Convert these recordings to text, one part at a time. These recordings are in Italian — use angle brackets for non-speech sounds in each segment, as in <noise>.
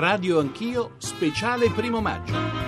Radio Anch'io, speciale primo maggio.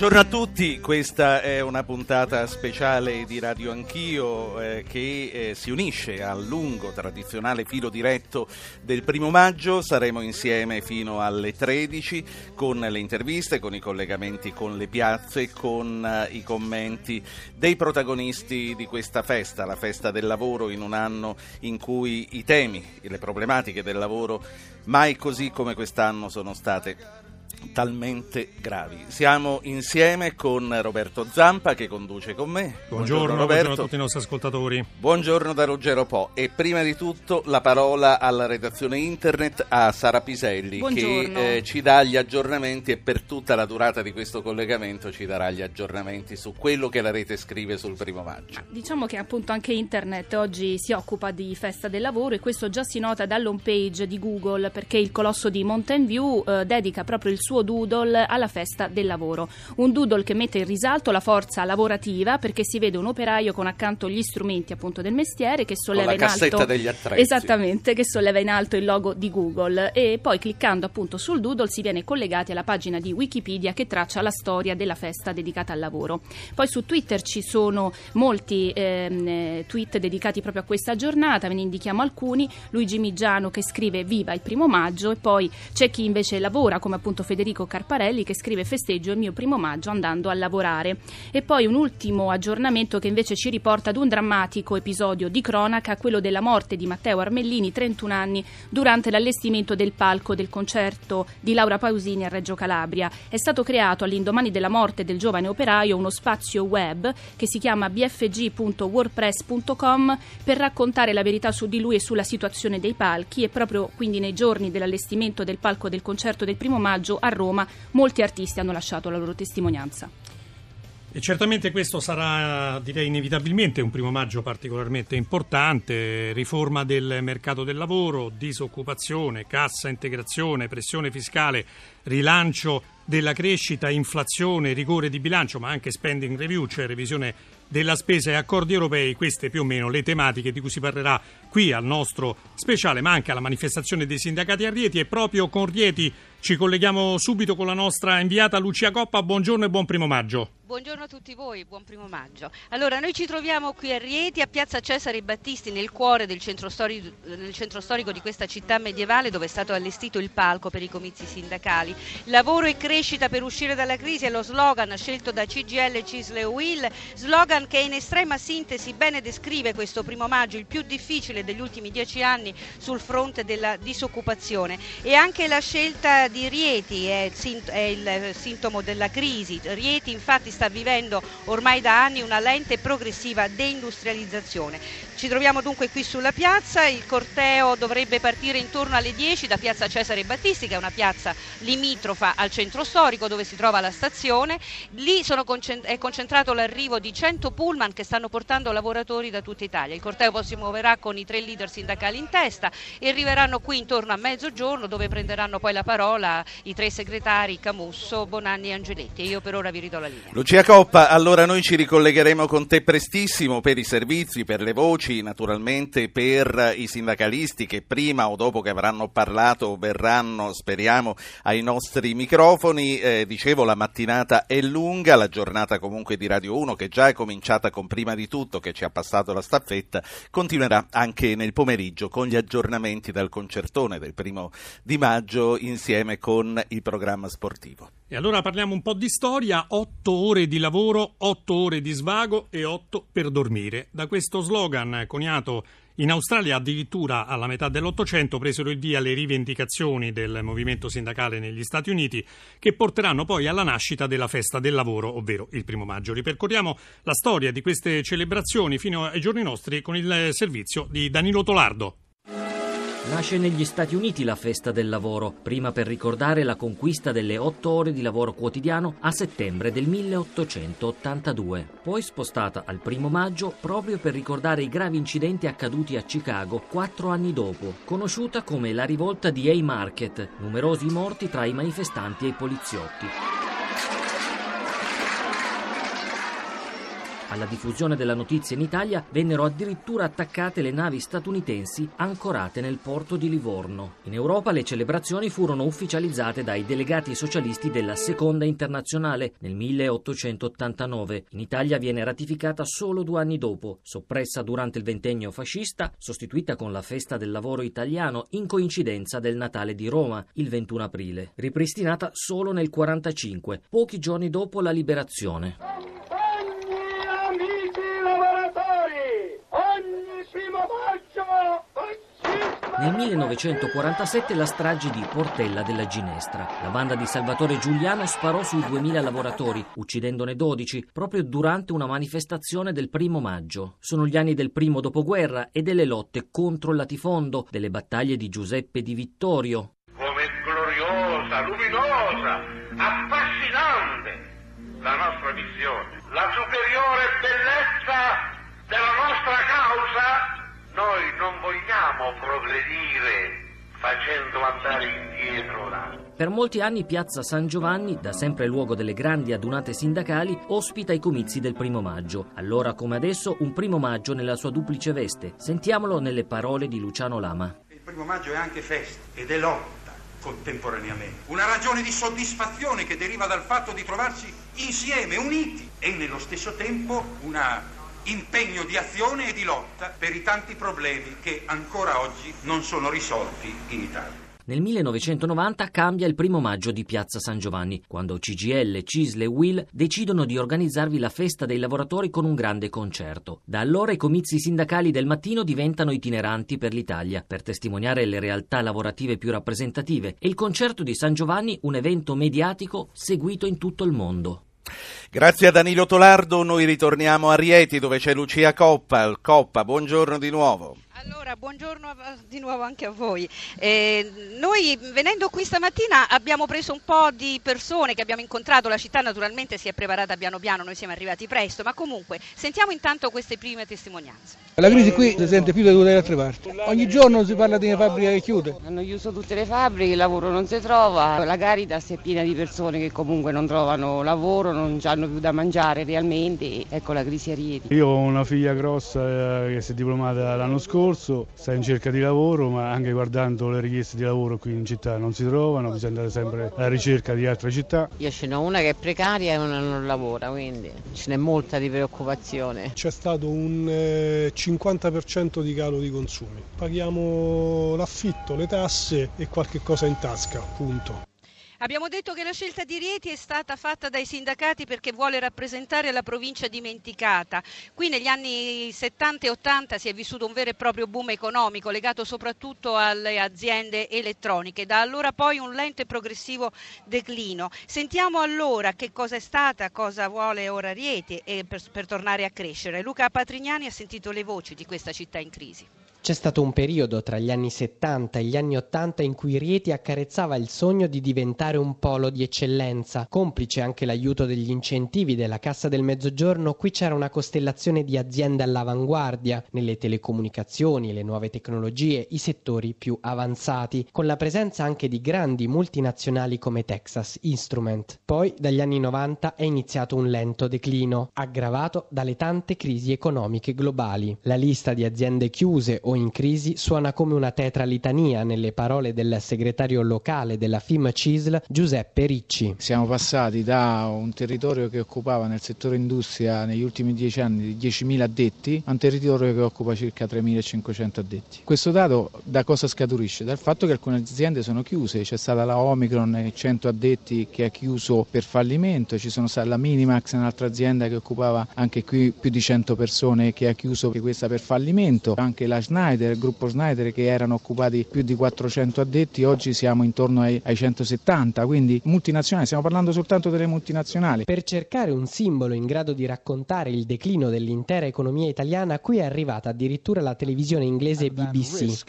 Buongiorno a tutti, questa è una puntata speciale di Radio Anch'io eh, che eh, si unisce al lungo tradizionale filo diretto del primo maggio. Saremo insieme fino alle 13 con le interviste, con i collegamenti con le piazze, con eh, i commenti dei protagonisti di questa festa, la festa del lavoro in un anno in cui i temi le problematiche del lavoro mai così come quest'anno sono state talmente gravi. Siamo insieme con Roberto Zampa che conduce con me. Buongiorno, buongiorno Roberto. Buongiorno a tutti i nostri ascoltatori. Buongiorno da Ruggero Po e prima di tutto la parola alla redazione internet a Sara Piselli buongiorno. che eh, ci dà gli aggiornamenti e per tutta la durata di questo collegamento ci darà gli aggiornamenti su quello che la rete scrive sul primo maggio. Diciamo che appunto anche internet oggi si occupa di festa del lavoro e questo già si nota dall'home page di Google perché il colosso di Mountain View eh, dedica proprio il suo suo doodle alla festa del lavoro. Un doodle che mette in risalto la forza lavorativa perché si vede un operaio con accanto gli strumenti appunto del mestiere che solleva in alto degli attrezzi. Esattamente, che solleva in alto il logo di Google e poi cliccando appunto sul doodle si viene collegati alla pagina di Wikipedia che traccia la storia della festa dedicata al lavoro. Poi su Twitter ci sono molti ehm, tweet dedicati proprio a questa giornata, ve ne indichiamo alcuni. Luigi Migiano che scrive viva il primo maggio e poi c'è chi invece lavora come appunto Federico Carparelli che scrive festeggio il mio primo maggio andando a lavorare. E poi un ultimo aggiornamento che invece ci riporta ad un drammatico episodio di cronaca, quello della morte di Matteo Armellini, 31 anni, durante l'allestimento del palco del concerto di Laura Pausini a Reggio Calabria. È stato creato all'indomani della morte del giovane operaio uno spazio web che si chiama bfg.wordpress.com per raccontare la verità su di lui e sulla situazione dei palchi e proprio quindi nei giorni dell'allestimento del palco del concerto del primo maggio a Roma molti artisti hanno lasciato la loro testimonianza. E certamente questo sarà, direi inevitabilmente, un primo maggio particolarmente importante, riforma del mercato del lavoro, disoccupazione, cassa integrazione, pressione fiscale, rilancio della crescita, inflazione, rigore di bilancio, ma anche spending review, cioè revisione della spesa e accordi europei, queste più o meno le tematiche di cui si parlerà qui al nostro speciale, ma anche alla manifestazione dei sindacati a Rieti e proprio con Rieti ci colleghiamo subito con la nostra inviata Lucia Coppa. Buongiorno e buon primo maggio. Buongiorno a tutti voi, buon primo maggio. Allora, noi ci troviamo qui a Rieti, a Piazza Cesare Battisti, nel cuore del centro storico, nel centro storico di questa città medievale dove è stato allestito il palco per i comizi sindacali. Lavoro e crescita per uscire dalla crisi è lo slogan scelto da CGL, Cisle Will, slogan che in estrema sintesi bene descrive questo primo maggio, il più difficile degli ultimi dieci anni sul fronte della disoccupazione. E anche la scelta di Rieti è il sintomo della crisi. Rieti infatti sta vivendo ormai da anni una lenta e progressiva deindustrializzazione. Ci troviamo dunque qui sulla piazza, il corteo dovrebbe partire intorno alle 10 da piazza Cesare Battisti, che è una piazza limitrofa al centro storico dove si trova la stazione. Lì concent- è concentrato l'arrivo di 100 pullman che stanno portando lavoratori da tutta Italia. Il corteo poi si muoverà con i tre leader sindacali in testa e arriveranno qui intorno a mezzogiorno dove prenderanno poi la parola i tre segretari Camusso, Bonanni e Angeletti. Io per ora vi ridò la linea. Lucia Coppa, allora noi ci ricollegheremo con te prestissimo per i servizi, per le voci, naturalmente per i sindacalisti che prima o dopo che avranno parlato verranno, speriamo, ai nostri microfoni. Eh, dicevo, la mattinata è lunga, la giornata comunque di Radio 1 che già è cominciata con prima di tutto che ci ha passato la staffetta, continuerà anche nel pomeriggio con gli aggiornamenti dal concertone del primo di maggio insieme con il programma sportivo. E allora parliamo un po' di storia, otto ore di lavoro, otto ore di svago e otto per dormire. Da questo slogan coniato in Australia addirittura alla metà dell'Ottocento presero il via le rivendicazioni del movimento sindacale negli Stati Uniti che porteranno poi alla nascita della festa del lavoro, ovvero il primo maggio. Ripercorriamo la storia di queste celebrazioni fino ai giorni nostri con il servizio di Danilo Tolardo. Nasce negli Stati Uniti la festa del lavoro, prima per ricordare la conquista delle otto ore di lavoro quotidiano a settembre del 1882, poi spostata al primo maggio proprio per ricordare i gravi incidenti accaduti a Chicago quattro anni dopo, conosciuta come la rivolta di Haymarket, numerosi morti tra i manifestanti e i poliziotti. Alla diffusione della notizia in Italia vennero addirittura attaccate le navi statunitensi ancorate nel porto di Livorno. In Europa le celebrazioni furono ufficializzate dai delegati socialisti della Seconda Internazionale nel 1889. In Italia viene ratificata solo due anni dopo, soppressa durante il ventennio fascista, sostituita con la festa del lavoro italiano in coincidenza del Natale di Roma, il 21 aprile, ripristinata solo nel 1945, pochi giorni dopo la liberazione. Nel 1947 la strage di Portella della Ginestra. La banda di Salvatore Giuliano sparò sui 2000 lavoratori, uccidendone 12, proprio durante una manifestazione del primo maggio. Sono gli anni del primo dopoguerra e delle lotte contro il latifondo, delle battaglie di Giuseppe Di Vittorio. Come gloriosa, luminosa, affascinante la nostra missione, la superiore bellezza della nostra causa noi non vogliamo progredire facendo andare indietro là. Per molti anni Piazza San Giovanni, da sempre luogo delle grandi adunate sindacali, ospita i comizi del primo maggio. Allora come adesso un primo maggio nella sua duplice veste. Sentiamolo nelle parole di Luciano Lama. Il primo maggio è anche festa ed è lotta contemporaneamente. Una ragione di soddisfazione che deriva dal fatto di trovarsi insieme, uniti e nello stesso tempo una impegno di azione e di lotta per i tanti problemi che ancora oggi non sono risolti in Italia. Nel 1990 cambia il primo maggio di Piazza San Giovanni, quando CGL, Cisle e Will decidono di organizzarvi la festa dei lavoratori con un grande concerto. Da allora i comizi sindacali del mattino diventano itineranti per l'Italia, per testimoniare le realtà lavorative più rappresentative, e il concerto di San Giovanni un evento mediatico seguito in tutto il mondo. Grazie a Danilo Tolardo, noi ritorniamo a Rieti dove c'è Lucia Coppa. Coppa, buongiorno di nuovo. Allora, buongiorno di nuovo anche a voi. Eh, noi venendo qui stamattina abbiamo preso un po' di persone che abbiamo incontrato, la città naturalmente si è preparata piano piano, noi siamo arrivati presto, ma comunque sentiamo intanto queste prime testimonianze. La crisi qui si sente più le altre parti. Ogni giorno si parla di una fabbrica che chiude. Hanno chiuso tutte le fabbriche, il lavoro non si trova, la Caritas è piena di persone che comunque non trovano lavoro, non hanno più da mangiare realmente, ecco la crisi a Rieti. Io ho una figlia grossa eh, che si è diplomata l'anno scorso scorso, sta in cerca di lavoro, ma anche guardando le richieste di lavoro qui in città non si trovano, bisogna andare sempre alla ricerca di altre città. Io ce n'ho una che è precaria e una non lavora, quindi ce n'è molta di preoccupazione. C'è stato un 50% eh, di calo di consumi. Paghiamo l'affitto, le tasse e qualche cosa in tasca, punto. Abbiamo detto che la scelta di Rieti è stata fatta dai sindacati perché vuole rappresentare la provincia dimenticata. Qui negli anni 70 e 80 si è vissuto un vero e proprio boom economico legato soprattutto alle aziende elettroniche. Da allora poi un lento e progressivo declino. Sentiamo allora che cosa è stata, cosa vuole ora Rieti per, per tornare a crescere. Luca Patrignani ha sentito le voci di questa città in crisi. C'è stato un periodo tra gli anni 70 e gli anni 80 in cui Rieti accarezzava il sogno di diventare un polo di eccellenza. Complice anche l'aiuto degli incentivi della Cassa del Mezzogiorno, qui c'era una costellazione di aziende all'avanguardia nelle telecomunicazioni, le nuove tecnologie, i settori più avanzati, con la presenza anche di grandi multinazionali come Texas Instrument. Poi, dagli anni 90 è iniziato un lento declino, aggravato dalle tante crisi economiche globali. La lista di aziende chiuse o in crisi suona come una tetra litania nelle parole del segretario locale della FIM CISL Giuseppe Ricci. Siamo passati da un territorio che occupava nel settore industria negli ultimi dieci anni 10.000 addetti a un territorio che occupa circa 3.500 addetti. Questo dato da cosa scaturisce? Dal fatto che alcune aziende sono chiuse, c'è stata la Omicron 100 addetti che ha chiuso per fallimento, ci sono stata la Minimax, un'altra azienda che occupava anche qui più di 100 persone che ha chiuso questa per fallimento, anche la Schneider Schneider, il gruppo Schneider che erano occupati più di 400 addetti, oggi siamo intorno ai, ai 170, quindi multinazionali, stiamo parlando soltanto delle multinazionali. Per cercare un simbolo in grado di raccontare il declino dell'intera economia italiana, qui è arrivata addirittura la televisione inglese BBC.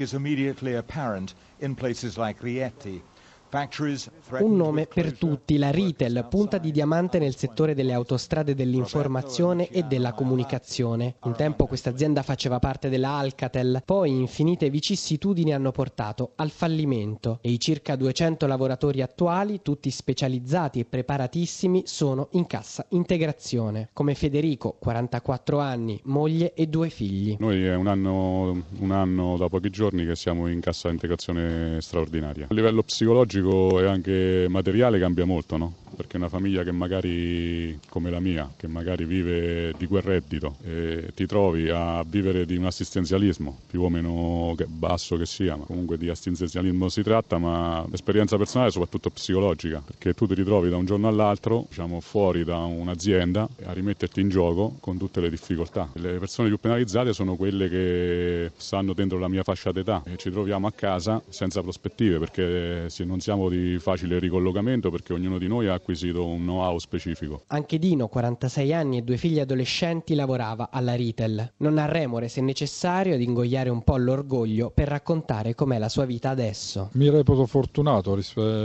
Un nome per tutti, la Ritel, punta di diamante nel settore delle autostrade dell'informazione e della comunicazione. Un tempo questa azienda faceva parte della Alcatel, poi infinite vicissitudini hanno portato al fallimento e i circa 200 lavoratori attuali, tutti specializzati e preparatissimi, sono in cassa integrazione, come Federico, 44 anni, moglie e due figli. Noi è un anno, un anno da pochi giorni che siamo in cassa integrazione straordinaria. A livello psicologico psicologico e anche materiale cambia molto, no? perché una famiglia che magari come la mia, che magari vive di quel reddito, e ti trovi a vivere di un assistenzialismo, più o meno basso che sia, ma comunque di assistenzialismo si tratta, ma l'esperienza personale soprattutto psicologica, perché tu ti ritrovi da un giorno all'altro, diciamo, fuori da un'azienda a rimetterti in gioco con tutte le difficoltà. Le persone più penalizzate sono quelle che stanno dentro la mia fascia d'età e ci troviamo a casa senza prospettive, perché se non siamo di facile ricollocamento, perché ognuno di noi ha acquisito un know-how specifico. Anche Dino, 46 anni e due figli adolescenti, lavorava alla Ritel. Non ha remore, se necessario, ad ingoiare un po' l'orgoglio per raccontare com'è la sua vita adesso. Mi reputo fortunato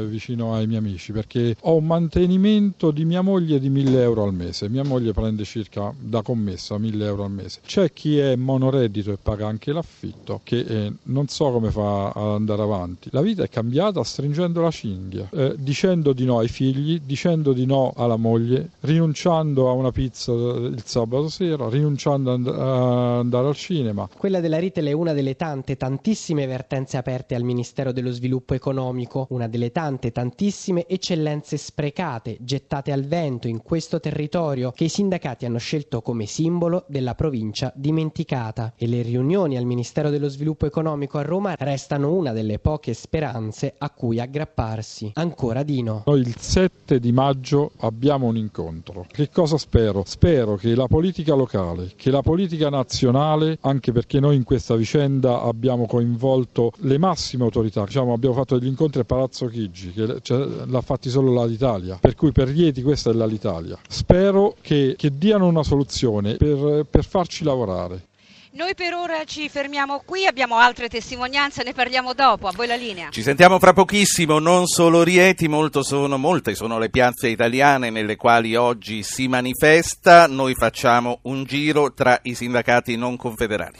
vicino ai miei amici perché ho un mantenimento di mia moglie di 1000 euro al mese. Mia moglie prende circa da commessa 1000 euro al mese. C'è chi è monoreddito e paga anche l'affitto, che eh, non so come fa ad andare avanti. La vita è cambiata stringendo la cinghia, eh, dicendo di no ai figli, dicendo di no alla moglie, rinunciando a una pizza il sabato sera, rinunciando ad andare al cinema. Quella della Ritel è una delle tante, tantissime vertenze aperte al Ministero dello Sviluppo Economico, una delle tante, tantissime eccellenze sprecate, gettate al vento in questo territorio che i sindacati hanno scelto come simbolo della provincia dimenticata. E le riunioni al Ministero dello Sviluppo Economico a Roma restano una delle poche speranze a cui aggrapparsi. Ancora Dino. Noi il 7 di maggio abbiamo un incontro. Che cosa spero? Spero che la politica locale, che la politica nazionale, anche perché noi in questa vicenda abbiamo coinvolto le massime autorità, diciamo, abbiamo fatto degli incontri a Palazzo Chigi, che cioè, l'ha fatti solo l'Italia, per cui per Rieti questa è l'Italia. Spero che, che diano una soluzione per, per farci lavorare. Noi per ora ci fermiamo qui, abbiamo altre testimonianze, ne parliamo dopo. A voi la linea. Ci sentiamo fra pochissimo, non solo Rieti, sono, molte sono le piazze italiane nelle quali oggi si manifesta. Noi facciamo un giro tra i sindacati non confederali.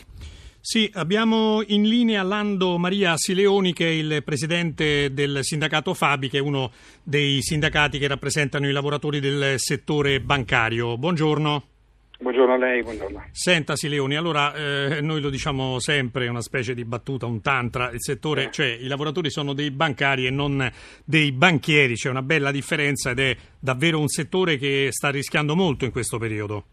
Sì, abbiamo in linea Lando Maria Sileoni che è il presidente del sindacato Fabi, che è uno dei sindacati che rappresentano i lavoratori del settore bancario. Buongiorno. Buongiorno a lei, buongiorno. Sentasi Leoni, allora eh, noi lo diciamo sempre, è una specie di battuta, un tantra, il settore, eh. cioè i lavoratori sono dei bancari e non dei banchieri, c'è una bella differenza ed è davvero un settore che sta rischiando molto in questo periodo.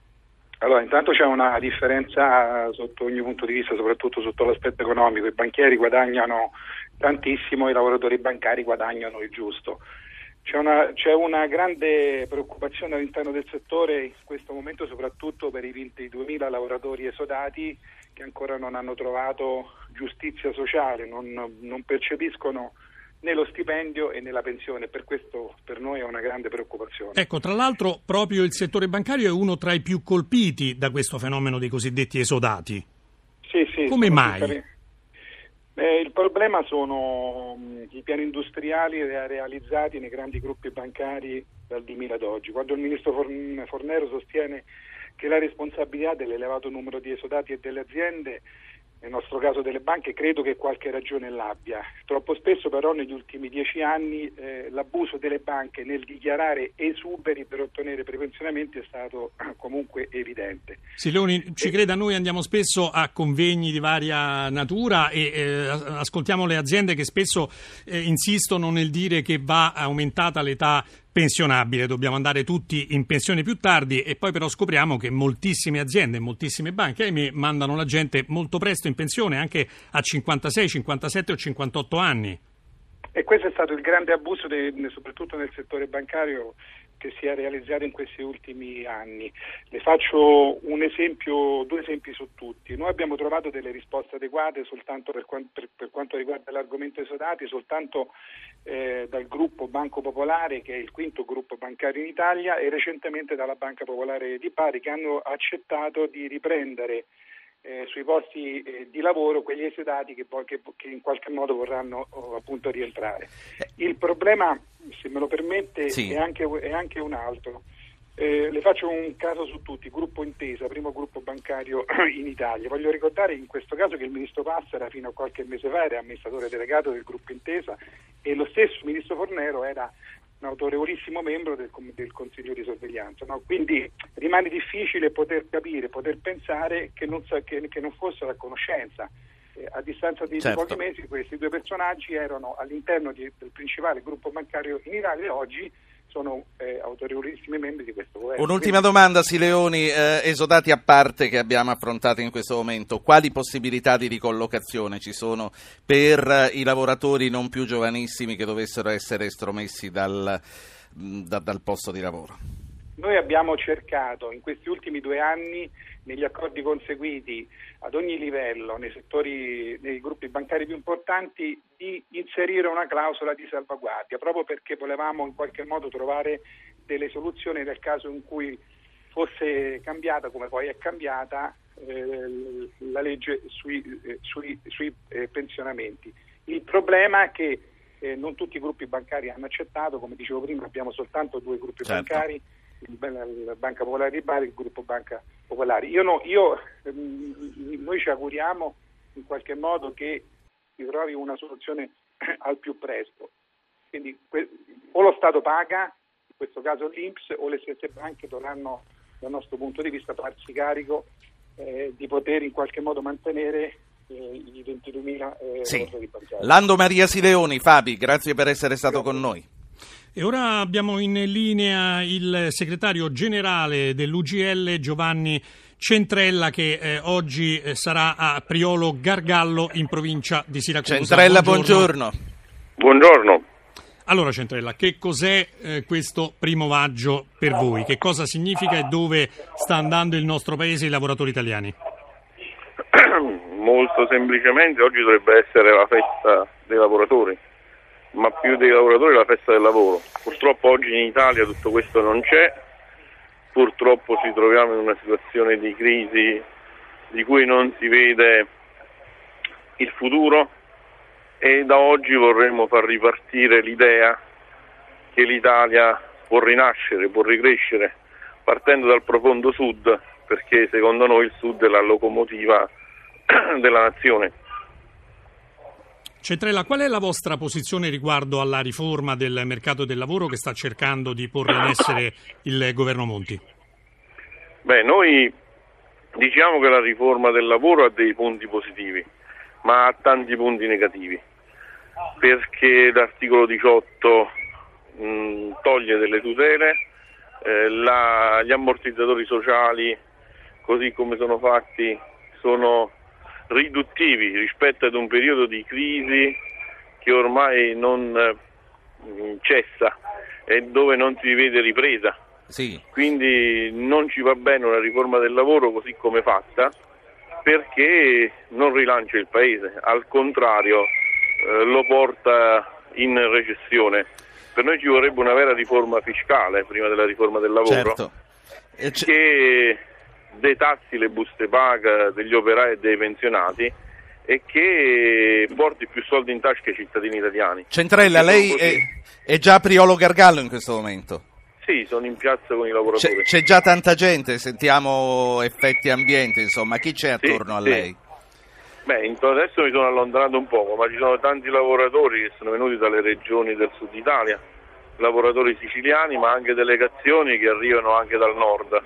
Allora, intanto c'è una differenza sotto ogni punto di vista, soprattutto sotto l'aspetto economico, i banchieri guadagnano tantissimo, i lavoratori bancari guadagnano il giusto. C'è una, c'è una, grande preoccupazione all'interno del settore in questo momento soprattutto per i 22.000 lavoratori esodati che ancora non hanno trovato giustizia sociale, non, non percepiscono né lo stipendio e né la pensione, per questo per noi è una grande preoccupazione. Ecco, tra l'altro proprio il settore bancario è uno tra i più colpiti da questo fenomeno dei cosiddetti esodati. Sì, sì. Come mai? Eh, il problema sono mh, i piani industriali realizzati nei grandi gruppi bancari dal 2000 ad oggi. Quando il ministro Fornero sostiene che la responsabilità dell'elevato numero di esodati e delle aziende nel nostro caso delle banche credo che qualche ragione l'abbia. Troppo spesso però negli ultimi dieci anni eh, l'abuso delle banche nel dichiarare esuberi per ottenere prepensionamenti è stato eh, <clears throat> comunque evidente. Sì, Leoni, ci creda, noi andiamo spesso a convegni di varia natura e eh, ascoltiamo le aziende che spesso eh, insistono nel dire che va aumentata l'età pensionabile, dobbiamo andare tutti in pensione più tardi e poi però scopriamo che moltissime aziende, moltissime banche ahimè, mandano la gente molto presto in pensione, anche a 56, 57 o 58 anni. E questo è stato il grande abuso, de, soprattutto nel settore bancario, che si è realizzato in questi ultimi anni. Le faccio esempio, due esempi su tutti. Noi abbiamo trovato delle risposte adeguate soltanto per, per, per quanto riguarda l'argomento esodati, soltanto eh, dal gruppo Banco Popolare, che è il quinto gruppo bancario in Italia, e recentemente dalla Banca Popolare di Bari, che hanno accettato di riprendere eh, sui posti eh, di lavoro quegli esodati che, poi, che, che in qualche modo vorranno oh, appunto rientrare. Il problema, se me lo permette, Sì. è, anche, è anche un altro. Eh, le faccio un caso su tutti, gruppo Intesa, primo gruppo bancario <clears throat> in Italia. Voglio ricordare in questo caso che il ministro Passera fino a qualche mese fa era amministratore delegato del gruppo Intesa e lo stesso ministro Fornero era un autorevolissimo membro del, del Consiglio di sorveglianza. no? Quindi rimane difficile poter capire, poter pensare che non, sa- che- che non fossero a conoscenza. Eh, a distanza di, di Certo. pochi mesi questi due personaggi erano all'interno di- del principale gruppo bancario in Italia e oggi sono eh, autorevolissimi membri di questo governo. Un'ultima domanda, Sileoni, eh, esodati a parte che abbiamo affrontato in questo momento, quali possibilità di ricollocazione ci sono per eh, i lavoratori non più giovanissimi che dovessero essere estromessi dal, da- dal posto di lavoro? Noi abbiamo cercato in questi ultimi due anni, negli accordi conseguiti ad ogni livello, nei settori, nei gruppi bancari più importanti, di inserire una clausola di salvaguardia, proprio perché volevamo in qualche modo trovare delle soluzioni nel caso in cui fosse cambiata, come poi è cambiata, eh, la legge sui, eh, sui- sui, eh, pensionamenti. Il problema è che eh, non tutti i gruppi bancari hanno accettato, come dicevo prima abbiamo soltanto due gruppi Certo. bancari, la Banca Popolare di Bari e il gruppo Banca Popolare. Io no- io, ehm, noi ci auguriamo in qualche modo che si trovi una soluzione <clears throat> al più presto. Quindi o lo Stato paga, in questo caso l'Inps, o le stesse banche dovranno dal nostro punto di vista farsi carico eh, di poter in qualche modo mantenere eh, i 22.000 eh, Sì. Lando Maria Sileoni, Fabi, grazie per essere stato con noi. E ora abbiamo in linea il segretario generale dell'UGL Giovanni Centrella che eh, oggi eh, sarà a Priolo Gargallo in provincia di Siracusa. Centrella, buongiorno. Buongiorno. Allora Centrella, che cos'è eh, questo primo maggio per voi? Che cosa significa e dove sta andando il nostro paese e i lavoratori italiani? <clears throat> Molto semplicemente oggi dovrebbe essere la festa dei lavoratori, ma più dei lavoratori la festa del lavoro. Purtroppo oggi in Italia tutto questo non c'è, purtroppo ci troviamo in una situazione di crisi di cui non si vede il futuro e da oggi vorremmo far ripartire l'idea che l'Italia può rinascere, può ricrescere partendo dal profondo sud, perché secondo noi il sud è la locomotiva <clears throat> della nazione. Centrella, qual è la vostra posizione riguardo alla riforma del mercato del lavoro che sta cercando di porre in essere il governo Monti? Beh, noi diciamo che la riforma del lavoro ha dei punti positivi, ma ha tanti punti negativi, perché l'articolo 18 mh, toglie delle tutele, eh, la- gli ammortizzatori sociali, così come sono fatti, sono riduttivi rispetto ad un periodo di crisi che ormai non eh, cessa e dove non si vede ripresa. Sì. Quindi non ci va bene una riforma del lavoro così come fatta perché non rilancia il paese, al contrario eh, lo porta in recessione. Per noi ci vorrebbe una vera riforma fiscale prima della riforma del lavoro Certo. che detassi le buste paga degli operai e dei pensionati e che porti più soldi in tasca ai cittadini italiani. Centrella, lei è, è già a Priolo Gargallo in questo momento. Sì, sono in piazza con i C'è, lavoratori. c'è già tanta gente, sentiamo effetti ambiente, insomma, chi c'è attorno a sì. lei? Beh, adesso mi sono allontanato un poco, ma ci sono tanti lavoratori che sono venuti dalle regioni del sud Italia, lavoratori siciliani, ma anche delegazioni che arrivano anche dal nord,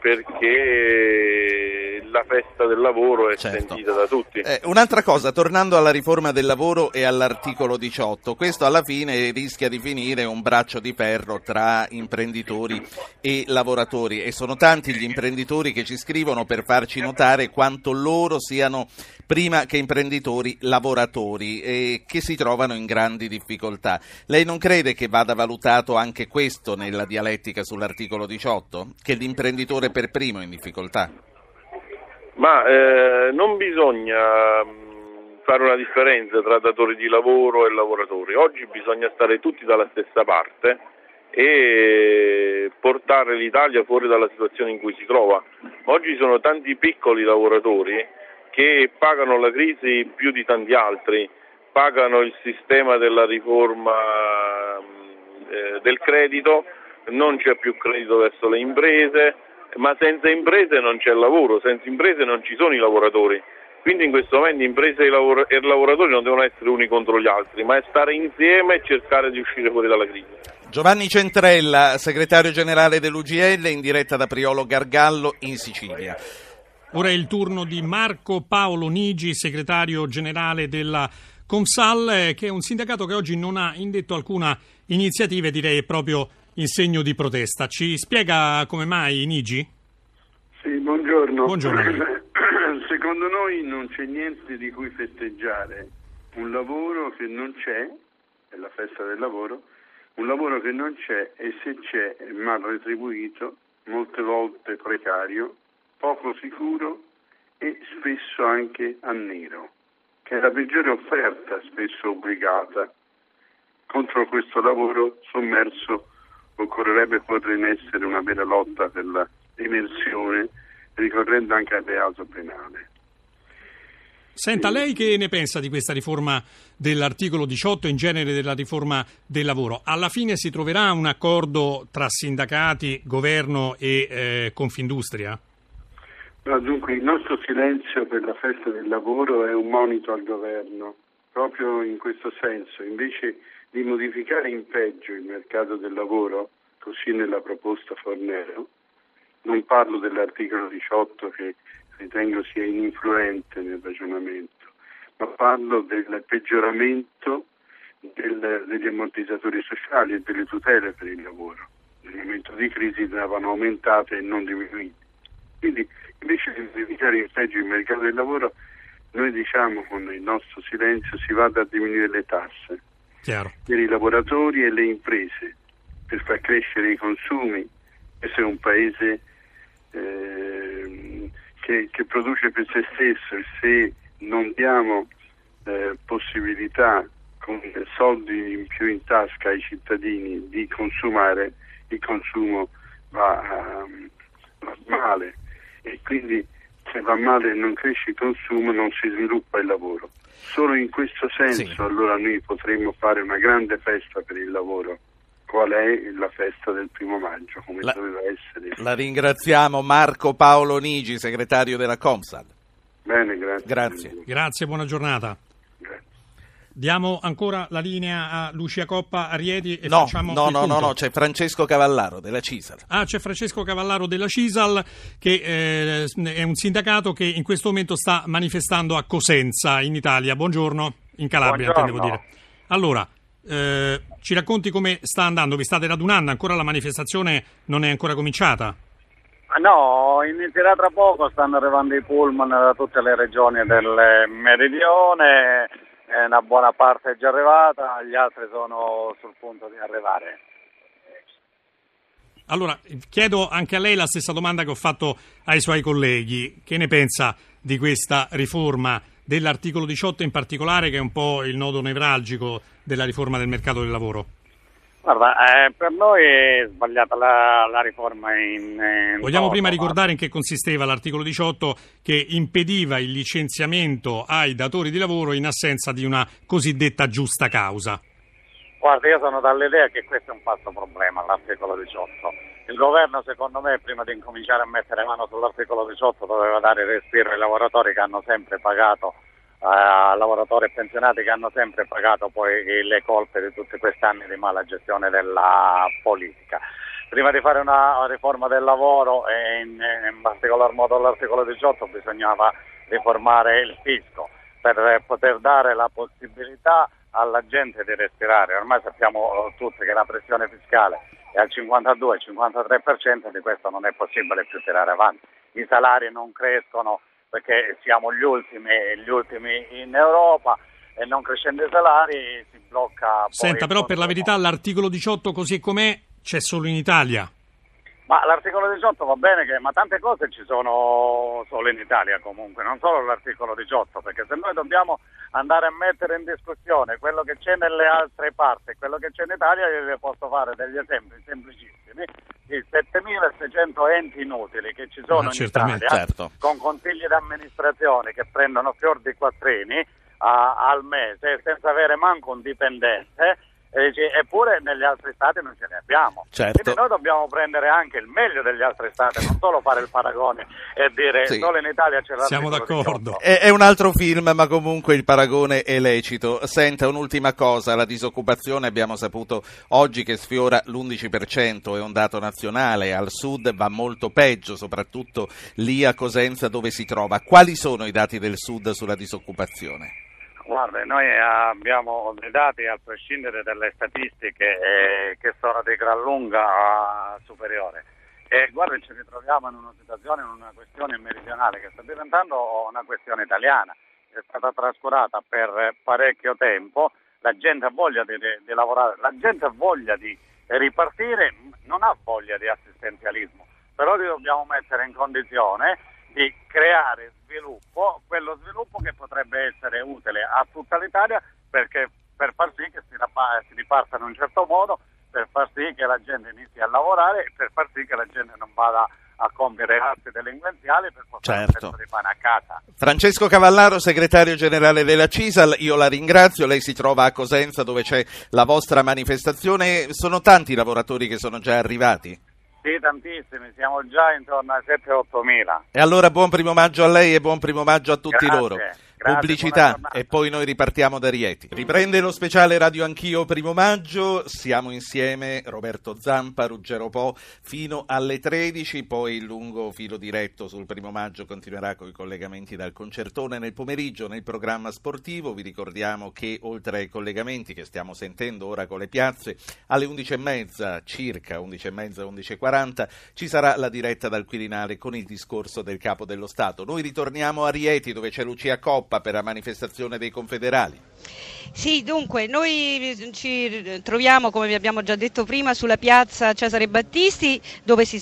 perché la festa del lavoro è sentita da tutti. Eh, un'altra cosa, tornando alla riforma del lavoro e all'articolo 18, questo alla fine rischia di finire un braccio di ferro tra imprenditori e lavoratori e sono tanti gli imprenditori che ci scrivono per farci notare quanto loro siano prima che imprenditori lavoratori e che si trovano in grandi difficoltà. Lei non crede che vada valutato anche questo nella dialettica sull'articolo 18? Che l'imprenditore per primo in difficoltà? Ma eh, non bisogna mh, fare una differenza tra datori di lavoro e lavoratori. Oggi bisogna stare tutti dalla stessa parte e portare l'Italia fuori dalla situazione in cui si trova. Oggi sono tanti piccoli lavoratori che pagano la crisi più di tanti altri, pagano il sistema della riforma eh, del credito, non c'è più credito verso le imprese, ma senza imprese non c'è lavoro, senza imprese non ci sono i lavoratori. Quindi in questo momento imprese e, lavor- lavoratori non devono essere uni contro gli altri, ma è stare insieme e cercare di uscire fuori dalla crisi. Giovanni Centrella, segretario generale dell'UGL, in diretta da Priolo Gargallo in Sicilia. Ora è il turno di Marco Paolo Nigi, segretario generale della Comsal, eh, che è un sindacato che oggi non ha indetto alcuna iniziativa, direi è proprio in segno di protesta. Ci spiega come mai Nigi? Sì, buongiorno. Buongiorno. <clears throat> Secondo noi non c'è niente di cui festeggiare. Un lavoro che non c'è, è la festa del lavoro, un lavoro che non c'è e se c'è è mal retribuito, molte volte precario, poco sicuro e spesso anche a nero, che è la peggiore offerta, spesso obbligata. Contro questo lavoro sommerso occorrerebbe porre in essere una vera lotta per l'emersione, ricorrendo anche al reato penale. Senta, lei che ne pensa di questa riforma dell'articolo 18 e in genere della riforma del lavoro? Alla fine si troverà un accordo tra sindacati, governo e eh, Confindustria? No, dunque il nostro silenzio per la festa del lavoro è un monito al governo, proprio in questo senso, invece di modificare in peggio il mercato del lavoro, così nella proposta Fornero, non parlo dell'articolo 18 che ritengo sia ininfluente nel ragionamento, ma parlo del peggioramento del, degli ammortizzatori sociali e delle tutele per il lavoro. Nel momento di crisi andavano aumentate e non diminuite. Quindi invece di modificare in peggio il mercato del lavoro, noi diciamo con il nostro silenzio si vada a diminuire le tasse Chiaro. per i lavoratori e le imprese per far crescere i consumi. Questo è un paese eh, che, che, produce per se stesso e se non diamo eh, possibilità con soldi in più in tasca ai cittadini di consumare, il consumo va, um, va male e quindi se va male e non cresce il consumo non si sviluppa il lavoro. Solo in questo senso sì. allora noi potremmo fare una grande festa per il lavoro qual è la festa del primo maggio, come la, doveva essere. La ringraziamo Marco Paolo Nigi, segretario della Comsad. Bene, grazie. Grazie, grazie buona giornata. Diamo ancora la linea a Lucia Coppa Arieti e no, facciamo no, no, no, no, c'è Francesco Cavallaro della Cisal. Ah, c'è Francesco Cavallaro della Cisal che eh, è un sindacato che in questo momento sta manifestando a Cosenza in Italia. Buongiorno, in Calabria Buongiorno. intendevo dire. Allora, eh, ci racconti come sta andando? Vi state radunando? Ancora la manifestazione non è ancora cominciata? No, inizierà tra poco, stanno arrivando i pullman da tutte le regioni del meridione, una buona parte è già arrivata, gli altri sono sul punto di arrivare. Allora, chiedo anche a lei la stessa domanda che ho fatto ai suoi colleghi. Che ne pensa di questa riforma dell'articolo 18 in particolare, che è un po' il nodo nevralgico della riforma del mercato del lavoro? Guarda, eh, per noi è sbagliata la, la riforma in, in Vogliamo toto, prima ma- ricordare in che consisteva l'articolo 18 che impediva il licenziamento ai datori di lavoro in assenza di una cosiddetta giusta causa. Guarda, io sono dall'idea che questo è un falso problema, l'articolo 18. Il governo, secondo me, prima di incominciare a mettere mano sull'articolo 18, doveva dare respiro ai lavoratori che hanno sempre pagato, eh, lavoratori e pensionati che hanno sempre pagato poi le colpe di tutti questi anni di mala gestione della politica. Prima di fare una riforma del lavoro e in, in particolar modo l'articolo 18 bisognava riformare il fisco per poter dare la possibilità alla gente di respirare. Ormai sappiamo tutti che la pressione fiscale è al 52-53%, di questo non è possibile più tirare avanti. I salari non crescono perché siamo gli ultimi, gli ultimi in Europa e non crescendo i salari si blocca. Senta, però per la verità l'articolo 18 così com'è c'è solo in Italia. Ma l'articolo 18 va bene, che, ma tante cose ci sono solo in Italia comunque, non solo l'articolo 18, perché se noi dobbiamo andare a mettere in discussione quello che c'è nelle altre parti quello che c'è in Italia, io vi posso fare degli esempi semplicissimi di 7600 enti inutili che ci sono in Italia, certo. con consigli di amministrazione che prendono fior di quattrini a, al mese senza avere manco un dipendente eppure negli altri stati non ce ne abbiamo. Certo. Quindi noi dobbiamo prendere anche il meglio degli altri stati, non solo fare il paragone e dire Sì. solo in Italia c'è Siamo l'articolo d'accordo. 18. È, è un altro film, ma comunque il paragone è lecito. Senta, un'ultima cosa, la disoccupazione abbiamo saputo oggi che sfiora l'11%, è un dato nazionale, al sud va molto peggio, soprattutto lì a Cosenza dove si trova. Quali sono i dati del sud sulla disoccupazione? Guarda, noi abbiamo dei dati a prescindere dalle statistiche eh, che sono di gran lunga eh, superiore. E guarda, ci ritroviamo in una situazione, in una questione meridionale che sta diventando una questione italiana, è stata trascurata per parecchio tempo, la gente ha voglia di, di lavorare, la gente ha voglia di ripartire, non ha voglia di assistenzialismo, però li dobbiamo mettere in condizione di creare sviluppo, quello sviluppo che potrebbe essere utile a tutta l'Italia perché per far sì che si, rapa- si riparta in un certo modo, per far sì che la gente inizi a lavorare e per far sì che la gente non vada a compiere atti delinquenziali per portare Certo. di pane a casa. Francesco Cavallaro, segretario generale della CISAL, io la ringrazio, lei si trova a Cosenza dove c'è la vostra manifestazione, sono tanti i lavoratori che sono già arrivati? Sì, tantissimi, siamo già intorno ai 7-8 mila. E allora buon primo maggio a lei e buon primo maggio a tutti Grazie, loro. Grazie, Pubblicità e poi noi ripartiamo da Rieti. Riprende lo speciale Radio Anch'io primo maggio, siamo insieme Roberto Zampa, Ruggero Po fino alle 13, poi il lungo filo diretto sul primo maggio continuerà con i collegamenti dal concertone nel pomeriggio nel programma sportivo. Vi ricordiamo che oltre ai collegamenti che stiamo sentendo ora con le piazze, alle 11.30 circa, 11.30, 11.40 ci sarà la diretta dal Quirinale con il discorso del Capo dello Stato. Noi ritorniamo a Rieti dove c'è Lucia Coppa per la manifestazione dei confederali. Sì, dunque, noi ci troviamo, come vi abbiamo già detto prima, sulla piazza Cesare Battisti, dove si,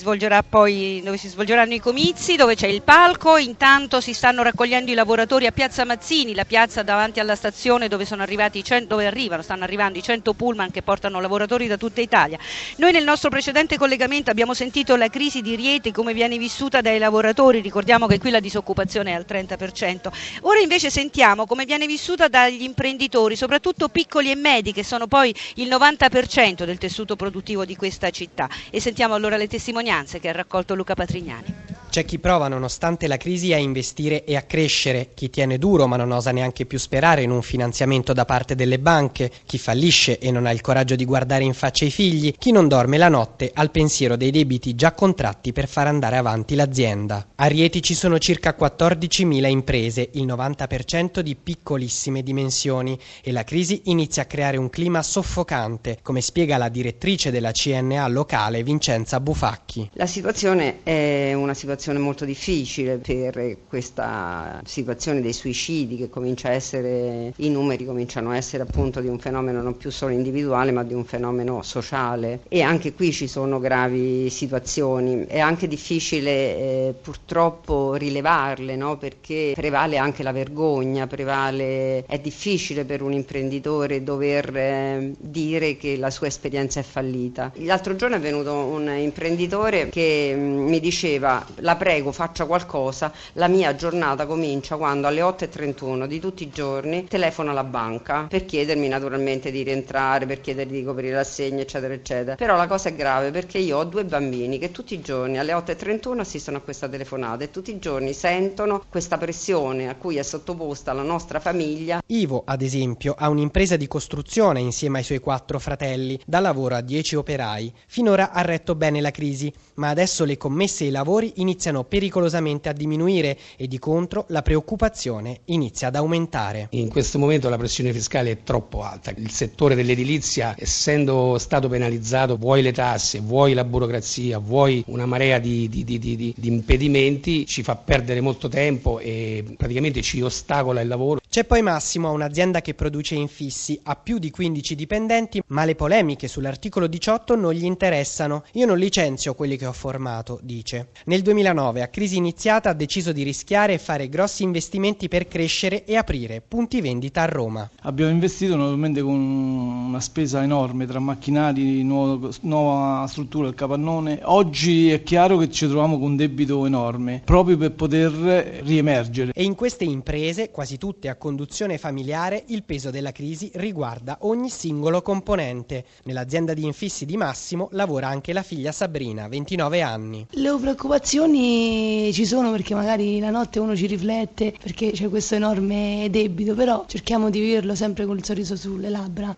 poi, dove si svolgeranno i comizi, dove c'è il palco. Intanto si stanno raccogliendo i lavoratori a Piazza Mazzini, la piazza davanti alla stazione dove, sono arrivati, i cen- dove arrivano, stanno arrivando i 100 pullman che portano lavoratori da tutta Italia. Noi nel nostro precedente collegamento abbiamo sentito la crisi di Rieti, come viene vissuta dai lavoratori, ricordiamo che qui la disoccupazione è al 30%. Ora invece sentiamo come viene vissuta dagli imprenditori, soprattutto piccoli e medi, che sono poi il 90% del tessuto produttivo di questa città. E sentiamo allora le testimonianze che ha raccolto Luca Patrignani. C'è chi prova, nonostante la crisi, a investire e a crescere, chi tiene duro ma non osa neanche più sperare in un finanziamento da parte delle banche, chi fallisce e non ha il coraggio di guardare in faccia i figli, chi non dorme la notte al pensiero dei debiti già contratti per far andare avanti l'azienda. A Rieti ci sono circa 14.000 imprese, il 90% di piccolissime dimensioni e la crisi inizia a creare un clima soffocante, come spiega la direttrice della CNA locale Vincenza Bufacchi. La situazione è una situazione molto difficile per questa situazione dei suicidi che comincia a essere, i numeri cominciano a essere appunto di un fenomeno non più solo individuale ma di un fenomeno sociale e anche qui ci sono gravi situazioni. È anche difficile eh, purtroppo rilevarle no? perché prevale anche la vergogna, prevale, è difficile per un imprenditore dover eh, dire che la sua esperienza è fallita. L'altro giorno è venuto un imprenditore che mm, mi diceva la prego faccia qualcosa, la mia giornata comincia quando alle 8.31 di tutti i giorni telefono alla banca per chiedermi naturalmente di rientrare, per chiedergli di coprire l'assegno eccetera eccetera. Però la cosa è grave perché io ho due bambini che tutti i giorni alle 8.31 assistono a questa telefonata e tutti i giorni sentono questa pressione a cui è sottoposta la nostra famiglia. Ivo, ad esempio, ha un'impresa di costruzione insieme ai suoi quattro fratelli, dà lavoro a 10 operai. Finora ha retto bene la crisi, ma adesso le commesse e i lavori iniziano iniziano pericolosamente a diminuire e di contro la preoccupazione inizia ad aumentare. In questo momento la pressione fiscale è troppo alta. Il settore dell'edilizia, essendo stato penalizzato, vuoi le tasse, vuoi la burocrazia, vuoi una marea di, di, di, di impedimenti, ci fa perdere molto tempo e praticamente ci ostacola il lavoro. C'è poi Massimo, un'azienda che produce infissi, ha più di 15 dipendenti, ma le polemiche sull'articolo 18 non gli interessano. Io non licenzio quelli che ho formato, dice. Nel 2009, a crisi iniziata, ha deciso di rischiare e fare grossi investimenti per crescere e aprire punti vendita a Roma. Abbiamo investito naturalmente con una spesa enorme tra macchinari, nuova, nuova struttura del capannone. Oggi è chiaro che ci troviamo con un debito enorme, proprio per poter riemergere. E in queste imprese, quasi tutte a conduzione familiare, il peso della crisi riguarda ogni singolo componente. Nell'azienda di infissi di Massimo lavora anche la figlia Sabrina, 29 anni. Le preoccupazioni ci sono perché magari la notte uno ci riflette perché c'è questo enorme debito, però cerchiamo di viverlo sempre con il sorriso sulle labbra.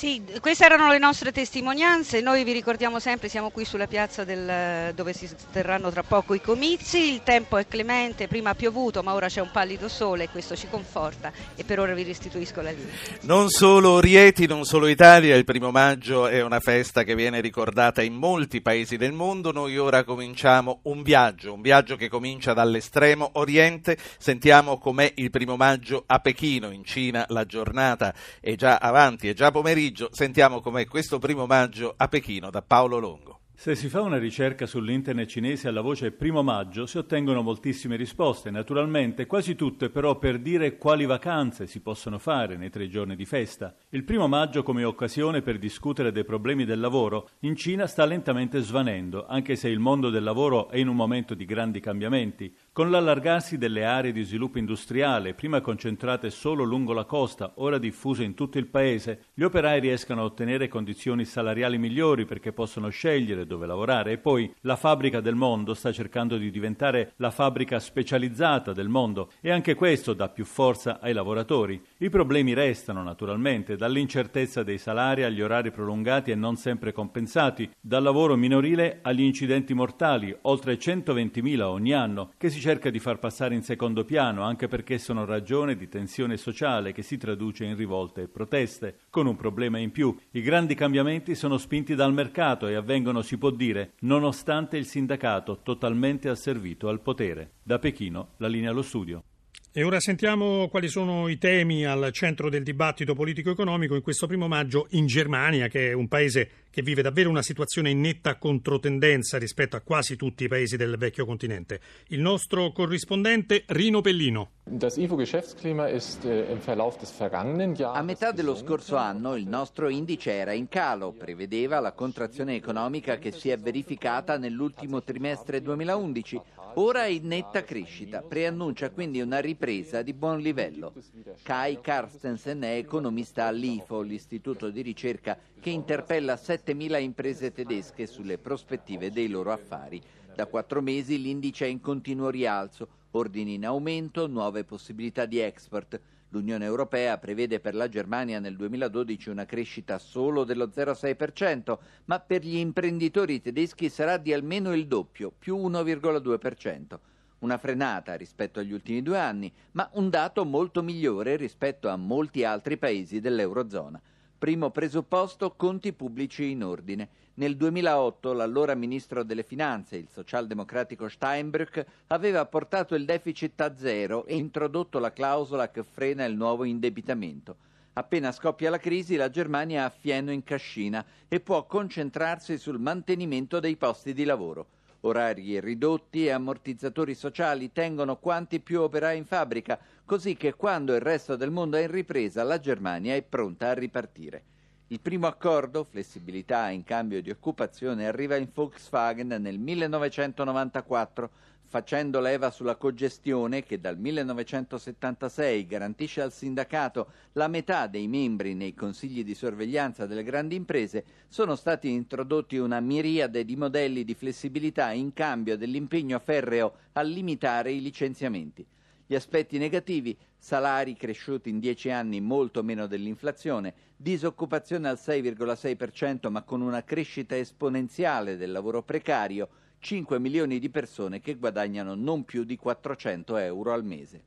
Sì, queste erano le nostre testimonianze, noi vi ricordiamo sempre, siamo qui sulla piazza del, dove si terranno tra poco i comizi, il tempo è clemente, prima ha piovuto ma ora c'è un pallido sole e questo ci conforta e per ora vi restituisco la linea. Non solo Rieti, non solo Italia, il primo maggio è una festa che viene ricordata in molti paesi del mondo, noi ora cominciamo un viaggio, un viaggio che comincia dall'estremo oriente, sentiamo com'è il primo maggio a Pechino, in Cina, la giornata è già avanti, è già pomeriggio pomeriggio sentiamo com'è questo primo maggio a Pechino da Paolo Longo. Se si fa una ricerca sull'internet cinese alla voce primo maggio si ottengono moltissime risposte, naturalmente quasi tutte però per dire quali vacanze si possono fare nei tre giorni di festa. Il primo maggio come occasione per discutere dei problemi del lavoro in Cina sta lentamente svanendo, anche se il mondo del lavoro è in un momento di grandi cambiamenti. Con l'allargarsi delle aree di sviluppo industriale, prima concentrate solo lungo la costa, ora diffuse in tutto il paese, gli operai riescano a ottenere condizioni salariali migliori perché possono scegliere dove lavorare e poi la fabbrica del mondo sta cercando di diventare la fabbrica specializzata del mondo e anche questo dà più forza ai lavoratori. I problemi restano naturalmente, dall'incertezza dei salari agli orari prolungati e non sempre compensati, dal lavoro minorile agli incidenti mortali, oltre 120.000 ogni anno, che si cerca di far passare in secondo piano, anche perché sono ragione di tensione sociale che si traduce in rivolte e proteste, con un problema in più. I grandi cambiamenti sono spinti dal mercato e avvengono, si può dire, nonostante il sindacato totalmente asservito al potere. Da Pechino, la linea allo studio. E ora sentiamo quali sono i temi al centro del dibattito politico-economico in questo primo maggio in Germania, che è un paese che vive davvero una situazione in netta controtendenza rispetto a quasi tutti i paesi del vecchio continente. Il nostro corrispondente Rino Pellino. Äh, a metà dello scorso anno il nostro indice era in calo, prevedeva la contrazione economica che si è verificata nell'ultimo trimestre 2011 Ora è in netta crescita, preannuncia quindi una ripresa di buon livello. Kai Carstensen è economista all'IFO, l'istituto di ricerca che interpella 7.000 imprese tedesche sulle prospettive dei loro affari. Da quattro mesi l'indice è in continuo rialzo, ordini in aumento, nuove possibilità di export. L'Unione Europea prevede per la Germania nel 2012 una crescita solo dello 0,6%, ma per gli imprenditori tedeschi sarà di almeno il doppio, più 1,2%. Una frenata rispetto agli ultimi due anni, ma un dato molto migliore rispetto a molti altri paesi dell'Eurozona. Primo presupposto, conti pubblici in ordine. Nel 2008 l'allora ministro delle Finanze, il socialdemocratico Steinbrück, aveva portato il deficit a zero e introdotto la clausola che frena il nuovo indebitamento. Appena scoppia la crisi, la Germania ha fieno in cascina e può concentrarsi sul mantenimento dei posti di lavoro. Orari ridotti e ammortizzatori sociali tengono quanti più operai in fabbrica, così che quando il resto del mondo è in ripresa la Germania è pronta a ripartire. Il primo accordo, flessibilità in cambio di occupazione, arriva in Volkswagen nel 1994, facendo leva sulla cogestione che dal 1976 garantisce al sindacato la metà dei membri nei consigli di sorveglianza delle grandi imprese, sono stati introdotti una miriade di modelli di flessibilità in cambio dell'impegno ferreo a limitare i licenziamenti. Gli aspetti negativi, salari cresciuti in dieci anni molto meno dell'inflazione, disoccupazione al 6,6% ma con una crescita esponenziale del lavoro precario, 5 milioni di persone che guadagnano non più di 400 euro al mese.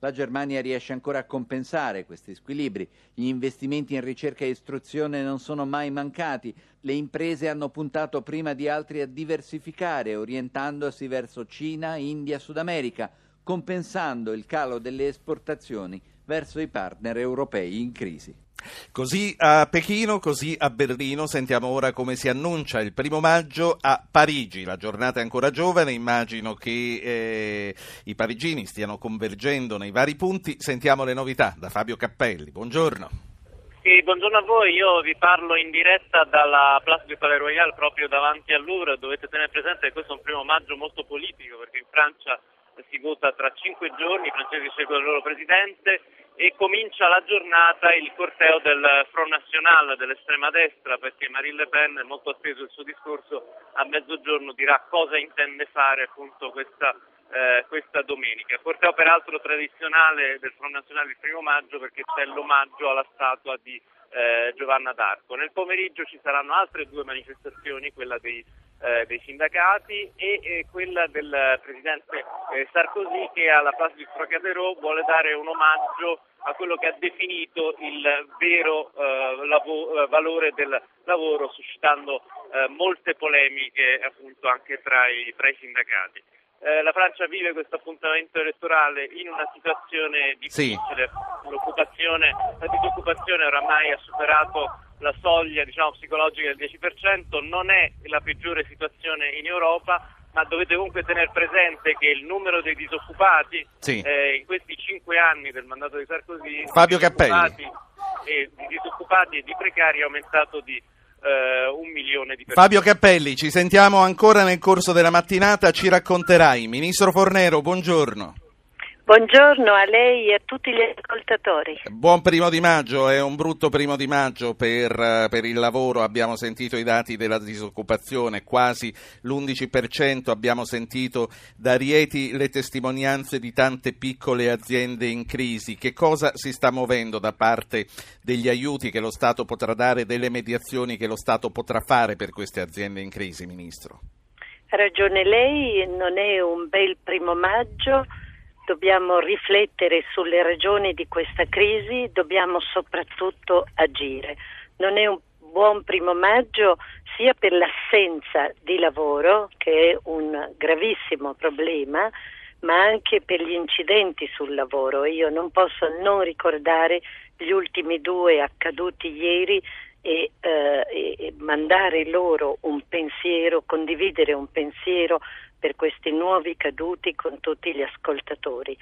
La Germania riesce ancora a compensare questi squilibri. Gli investimenti in ricerca e istruzione non sono mai mancati. Le imprese hanno puntato prima di altri a diversificare, orientandosi verso Cina, India, Sud America, compensando il calo delle esportazioni verso i partner europei in crisi. Così a Pechino, così a Berlino, sentiamo ora come si annuncia il primo maggio a Parigi. La giornata è ancora giovane, immagino che eh, i parigini stiano convergendo nei vari punti. Sentiamo le novità da Fabio Cappelli. Buongiorno. Sì, buongiorno a voi, io vi parlo in diretta dalla Place du Palais Royal proprio davanti al Louvre, dovete tenere presente che questo è un primo maggio molto politico perché in Francia si vota tra cinque giorni, i francesi scelgono il loro presidente e comincia la giornata il corteo del Front National dell'estrema destra perché Marine Le Pen, molto atteso il suo discorso, a mezzogiorno dirà cosa intende fare appunto questa, eh, questa domenica. Corteo peraltro tradizionale del Front National il primo maggio perché c'è l'omaggio alla statua di eh, Giovanna d'Arco. Nel pomeriggio ci saranno altre due manifestazioni, quella dei eh, dei sindacati e eh, quella del presidente eh, Sarkozy che alla Place du Trocadero vuole dare un omaggio a quello che ha definito il vero eh, lavo- eh, valore del lavoro, suscitando eh, molte polemiche appunto anche tra i, tra i sindacati. la Francia vive questo appuntamento elettorale in una situazione difficile, sì. L'occupazione, la disoccupazione oramai ha superato la soglia diciamo, psicologica del 10%, non è la peggiore situazione in Europa, ma dovete comunque tenere presente che il numero dei disoccupati sì. eh, in questi cinque anni del mandato di Sarkozy Fabio Cappelli. E, di disoccupati e di precari è aumentato di eh, un milione di persone. Fabio Cappelli, ci sentiamo ancora nel corso della mattinata, ci racconterai. Ministro Fornero, buongiorno. Buongiorno a lei e a tutti gli ascoltatori. Buon primo di maggio, è un brutto primo di maggio per, eh, per, il lavoro, abbiamo sentito i dati della disoccupazione, quasi l'11%, abbiamo sentito da Rieti le testimonianze di tante piccole aziende in crisi. Che cosa si sta muovendo da parte degli aiuti che lo Stato potrà dare, delle mediazioni che lo Stato potrà fare per queste aziende in crisi, Ministro? Ha ragione lei, non è un bel primo maggio dobbiamo riflettere sulle ragioni di questa crisi, dobbiamo soprattutto agire. Non è un buon primo maggio sia per l'assenza di lavoro, che è un gravissimo problema, ma anche per gli incidenti sul lavoro. Io non posso non ricordare gli ultimi due accaduti ieri e, eh, e mandare loro un pensiero, condividere un pensiero per questi nuovi caduti con tutti gli ascoltatori.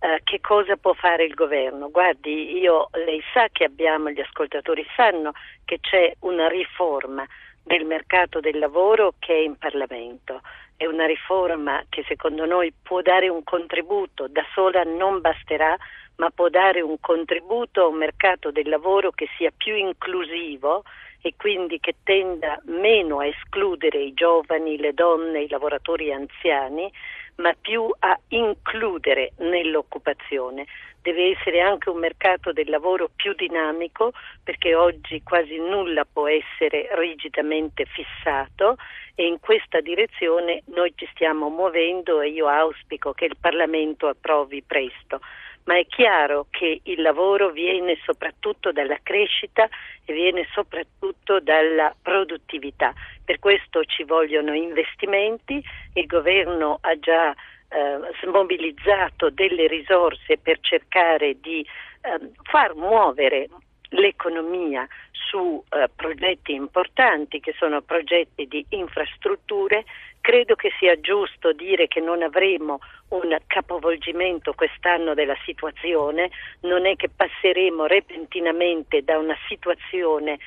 Uh, che cosa può fare il governo? Guardi, io, lei sa che abbiamo, gli ascoltatori sanno che c'è una riforma del mercato del lavoro che è in Parlamento. È una riforma che secondo noi può dare un contributo, da sola non basterà, ma può dare un contributo a un mercato del lavoro che sia più inclusivo e quindi che tenda meno a escludere i giovani, le donne, i lavoratori anziani, ma più a includere nell'occupazione. Deve essere anche un mercato del lavoro più dinamico perché oggi quasi nulla può essere rigidamente fissato e in questa direzione noi ci stiamo muovendo e io auspico che il Parlamento approvi presto ma è chiaro che il lavoro viene soprattutto dalla crescita e viene soprattutto dalla produttività. Per questo ci vogliono investimenti, il governo ha già eh, mobilizzato delle risorse per cercare di eh, far muovere l'economia su eh, progetti importanti che sono progetti di infrastrutture, credo che sia giusto dire che non avremo un capovolgimento quest'anno della situazione, non è che passeremo repentinamente da una situazione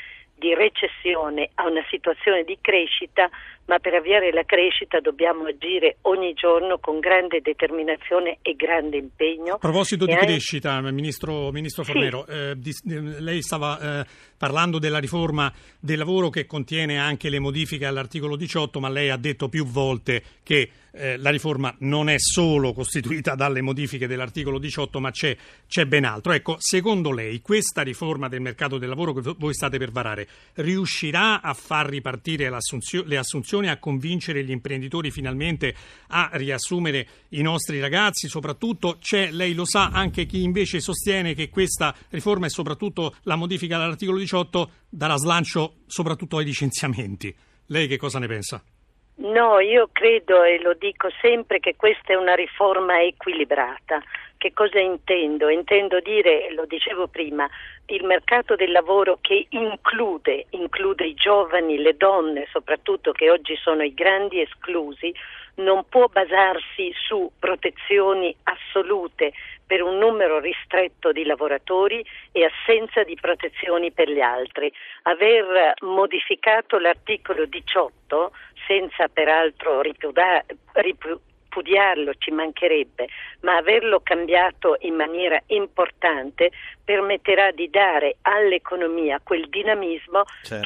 di recessione a una situazione di crescita, ma per avviare la crescita dobbiamo agire ogni giorno con grande determinazione e grande impegno. A proposito di anche... crescita, Ministro, Ministro Fornero, sì. eh, di, lei stava eh, parlando della riforma del lavoro che contiene anche le modifiche all'articolo 18, ma lei ha detto più volte che eh, la riforma non è solo costituita dalle modifiche dell'articolo 18, ma c'è, c'è ben altro. Ecco, secondo lei questa riforma del mercato del lavoro che voi state per varare riuscirà a far ripartire le assunzioni, a convincere gli imprenditori finalmente a riassumere i nostri ragazzi? Soprattutto c'è, lei lo sa, anche chi invece sostiene che questa riforma e soprattutto la modifica dell'articolo 18 darà slancio soprattutto ai licenziamenti. Lei che cosa ne pensa? No, io credo e lo dico sempre che questa è una riforma equilibrata. Che cosa intendo? Intendo dire, lo dicevo prima, il mercato del lavoro che include, include i giovani, le donne soprattutto che oggi sono i grandi esclusi, non può basarsi su protezioni assolute per un numero ristretto di lavoratori e assenza di protezioni per gli altri. Aver modificato l'articolo 18 senza peraltro ripudiarlo ci mancherebbe, ma averlo cambiato in maniera importante permetterà di dare all'economia quel dinamismo certo.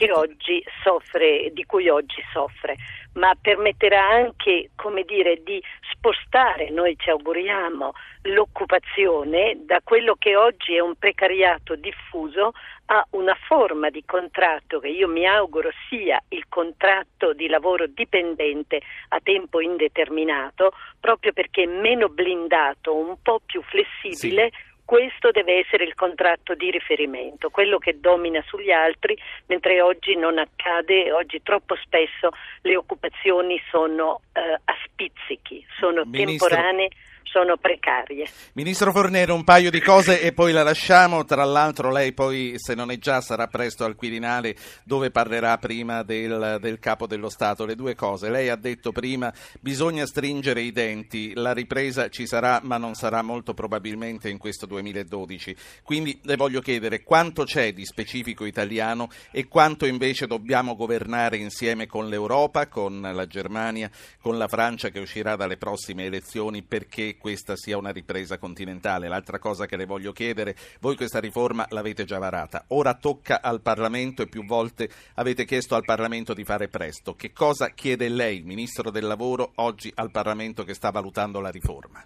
soffre, di cui oggi soffre, ma permetterà anche, come dire, di spostare, noi ci auguriamo, l'occupazione da quello che oggi è un precariato diffuso a una forma di contratto che io mi auguro sia il contratto di lavoro dipendente a tempo indeterminato, proprio perché è meno blindato, un po' più flessibile. Sì questo deve essere il contratto di riferimento, quello che domina sugli altri, mentre oggi non accade, oggi troppo spesso le occupazioni sono eh, a spizzichi, sono Ministro... temporanee sono precarie. Ministro Fornero, un paio di cose e poi la lasciamo. Tra l'altro lei poi, se non è già, sarà presto al Quirinale dove parlerà prima del, del capo dello Stato. Le due cose. Lei ha detto prima bisogna stringere i denti, la ripresa ci sarà ma non sarà molto probabilmente in questo 2012. Quindi le voglio chiedere quanto c'è di specifico italiano e quanto invece dobbiamo governare insieme con l'Europa, con la Germania, con la Francia che uscirà dalle prossime elezioni perché questa sia una ripresa continentale. L'altra cosa che le voglio chiedere, voi questa riforma l'avete già varata, ora tocca al Parlamento e più volte avete chiesto al Parlamento di fare presto. Che cosa chiede lei, Ministro del Lavoro, oggi al Parlamento che sta valutando la riforma?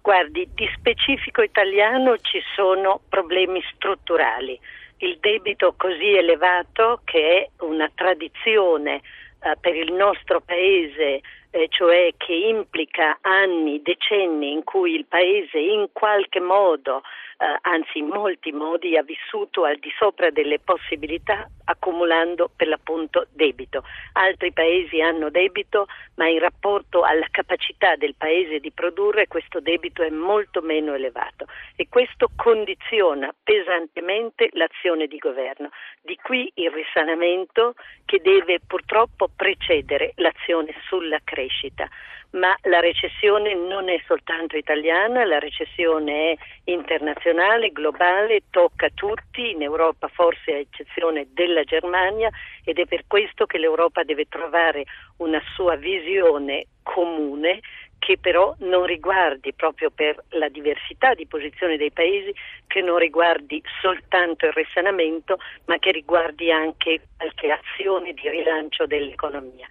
Guardi, di specifico italiano ci sono problemi strutturali. Il debito così elevato che è una tradizione eh, per il nostro Paese eh, cioè che implica anni, decenni in cui il Paese in qualche modo eh, anzi in molti modi ha vissuto al di sopra delle possibilità accumulando per l'appunto debito. Altri paesi hanno debito, ma in rapporto alla capacità del paese di produrre questo debito è molto meno elevato e questo condiziona pesantemente l'azione di governo. Di qui il risanamento che deve purtroppo precedere l'azione sulla crescita ma la recessione non è soltanto italiana, la recessione è internazionale, globale, tocca tutti, in Europa forse a eccezione della Germania ed è per questo che l'Europa deve trovare una sua visione comune che però non riguardi proprio per la diversità di posizione dei paesi, che non riguardi soltanto il risanamento, ma che riguardi anche qualche azione di rilancio dell'economia.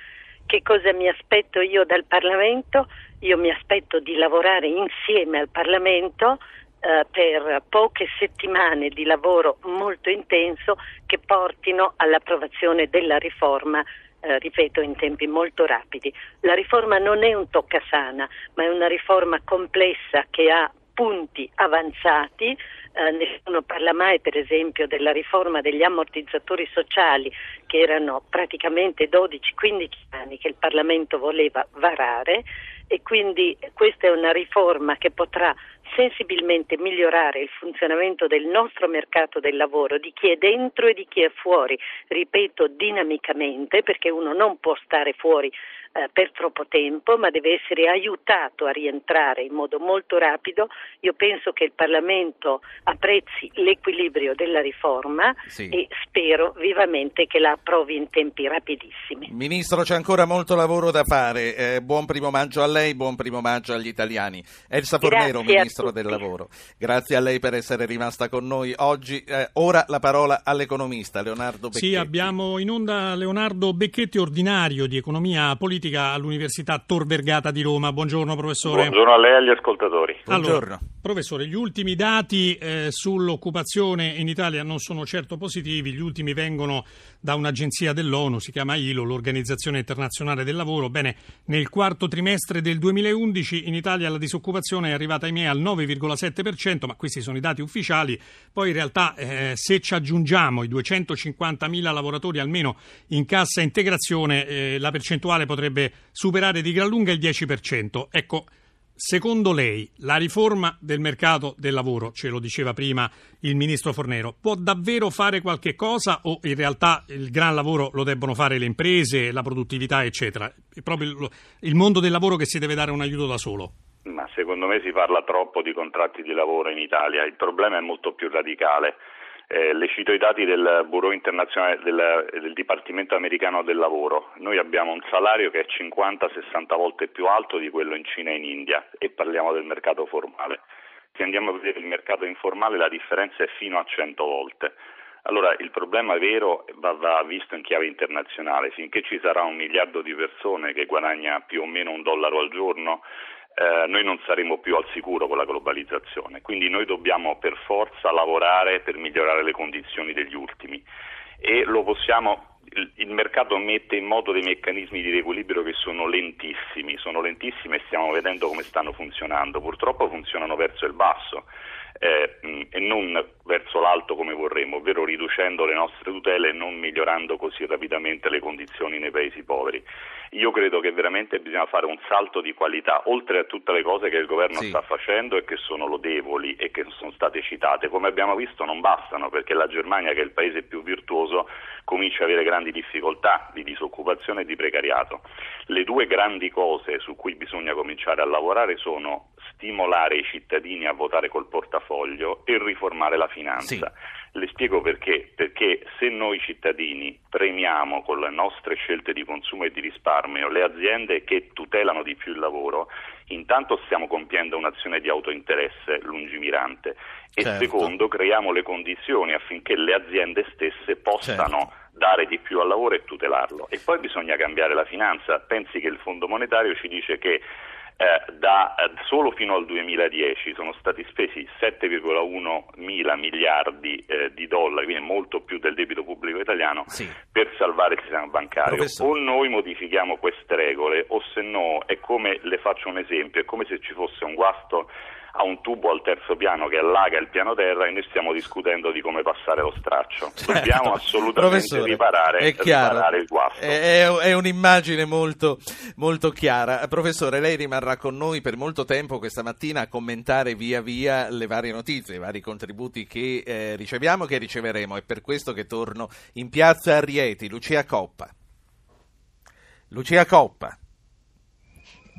Che cosa mi aspetto io dal Parlamento? Io mi aspetto di lavorare insieme al Parlamento eh, per poche settimane di lavoro molto intenso che portino all'approvazione della riforma eh, ripeto, in tempi molto rapidi. La riforma non è un toccasana, ma è una riforma complessa che ha punti avanzati, eh, nessuno parla mai per esempio della riforma degli ammortizzatori sociali che erano praticamente 12-15 anni che il Parlamento voleva varare e quindi questa è una riforma che potrà sensibilmente migliorare il funzionamento del nostro mercato del lavoro, di chi è dentro e di chi è fuori, ripeto dinamicamente perché uno non può stare fuori eh, per troppo tempo, ma deve essere aiutato a rientrare in modo molto rapido. Io penso che il Parlamento apprezzi l'equilibrio della riforma sì. e spero vivamente che la approvi in tempi rapidissimi. Ministro, c'è ancora molto lavoro da fare. Eh, buon primo maggio a lei, buon primo maggio agli italiani. Elsa Fornero, Grazie Ministro del Lavoro. Grazie a lei per essere rimasta con noi oggi. Eh, ora la parola all'economista Leonardo Becchetti. Sì, abbiamo in onda Leonardo Becchetti, ordinario di economia politica politica all'Università Tor Vergata di Roma. Buongiorno professore. Buongiorno a lei e agli ascoltatori. Allora, professore, gli ultimi dati eh, sull'occupazione in Italia non sono certo positivi, gli ultimi vengono da un'agenzia dell'ONU, si chiama ILO, l'Organizzazione Internazionale del Lavoro. Bene, nel quarto trimestre del 2011 in Italia la disoccupazione è arrivata ahimè al 9,7%, ma questi sono i dati ufficiali. Poi in realtà eh, se ci aggiungiamo i 250.000 lavoratori almeno in cassa integrazione, eh, la percentuale potrebbe superare di gran lunga il 10%. Ecco, Secondo lei la riforma del mercato del lavoro, ce lo diceva prima il ministro Fornero, può davvero fare qualche cosa o in realtà il gran lavoro lo debbono fare le imprese, la produttività, eccetera? È proprio il mondo del lavoro che si deve dare un aiuto da solo. Ma secondo me si parla troppo di contratti di lavoro in Italia, il problema è molto più radicale. Eh, le cito i dati del del, del, Dipartimento americano del lavoro. Noi abbiamo un salario che è 50-60 volte più alto di quello in Cina e in India e parliamo del mercato formale. Se andiamo a vedere il mercato informale la differenza è fino a 100 volte. Allora il problema vero va, va, visto in chiave internazionale, finché ci sarà un miliardo di persone che guadagna più o meno un dollaro al giorno, eh, noi non saremo più al sicuro con la globalizzazione, quindi noi dobbiamo per forza lavorare per migliorare le condizioni degli ultimi. E lo possiamo il, mercato mette in moto dei meccanismi di riequilibrio che sono lentissimi, sono lentissimi e stiamo vedendo come stanno funzionando, purtroppo funzionano verso il basso eh, e non verso l'alto come vorremmo, ovvero riducendo le nostre tutele e non migliorando così rapidamente le condizioni nei paesi poveri. Io credo che veramente bisogna fare un salto di qualità, oltre a tutte le cose che il governo sì. sta facendo e che sono lodevoli e che sono state citate. Come abbiamo visto non bastano perché la Germania, che è il paese più virtuoso, comincia ad avere grandi difficoltà di disoccupazione e di precariato. Le due grandi cose su cui bisogna cominciare a lavorare sono stimolare i cittadini a votare col portafoglio e riformare la finanza. Sì. Le spiego perché. Perché se noi cittadini premiamo con le nostre scelte di consumo e di risparmio le aziende che tutelano di più il lavoro, intanto stiamo compiendo un'azione di autointeresse lungimirante e certo. secondo creiamo le condizioni affinché le aziende stesse possano certo dare di più al lavoro e tutelarlo. E poi bisogna cambiare la finanza. Pensi che il Fondo monetario ci dice che eh, da, eh, solo fino al 2010 sono stati spesi 7,1 mila miliardi eh, di dollari, quindi molto più del debito pubblico italiano, sì. per salvare il sistema bancario. Professor. O noi modifichiamo queste regole o se no è come, le faccio un esempio, è come se ci fosse un guasto ha un tubo al terzo piano che allaga il piano terra e noi stiamo discutendo di come passare lo straccio. Certo. Dobbiamo assolutamente riparare, riparare, il guasto. È, è un'immagine molto, molto, chiara. Professore, lei rimarrà con noi per molto tempo questa mattina a commentare via via le varie notizie, i vari contributi che eh, riceviamo e che riceveremo. È per questo che torno in piazza Rieti. Lucia Coppa. Lucia Coppa.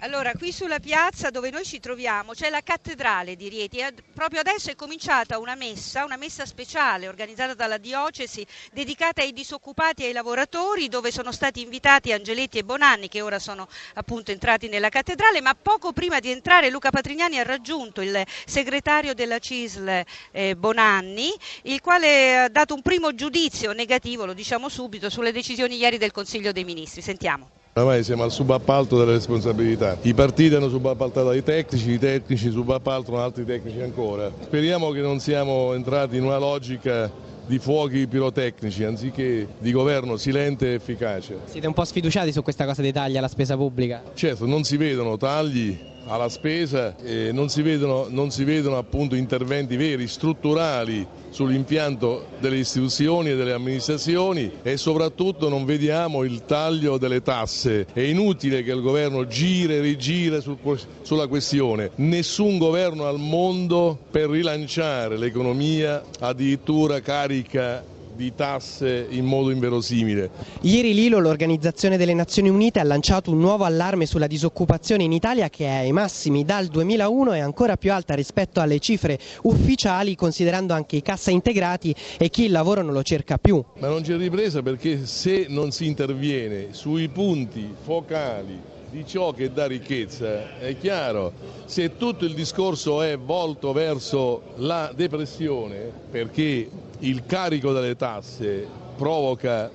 Allora, qui sulla piazza dove noi ci troviamo c'è la cattedrale di Rieti proprio adesso è cominciata una messa, una messa speciale organizzata dalla diocesi dedicata ai disoccupati e ai lavoratori dove sono stati invitati Angeletti e Bonanni che ora sono appunto entrati nella cattedrale, ma poco prima di entrare Luca Patrignani ha raggiunto il segretario della CISL eh, Bonanni, il quale ha dato un primo giudizio negativo, lo diciamo subito, sulle decisioni ieri del Consiglio dei Ministri. Sentiamo. Oramai siamo al subappalto delle responsabilità. I partiti hanno subappaltato ai tecnici, i tecnici subappaltano altri tecnici ancora. Speriamo che non siamo entrati in una logica di fuochi pirotecnici anziché di governo silente e efficace. Siete un po' sfiduciati su questa cosa dei tagli alla spesa pubblica? Certo, non si vedono tagli alla spesa e non si vedono, non si vedono interventi veri, strutturali sull'impianto delle istituzioni e delle amministrazioni e soprattutto non vediamo il taglio delle tasse. È inutile che il governo giri e rigira sul, sulla questione. Nessun governo al mondo per rilanciare l'economia addirittura carica di tasse in modo inverosimile. Ieri Lilo, l'Organizzazione delle Nazioni Unite, ha lanciato un nuovo allarme sulla disoccupazione in Italia che è ai massimi dal 2001 e ancora più alta rispetto alle cifre ufficiali considerando anche i cassa integrati e chi il lavoro non lo cerca più. Ma non c'è ripresa perché se non si interviene sui punti focali di ciò che dà ricchezza, è chiaro, se tutto il discorso è volto verso la depressione, perché il carico delle tasse provoca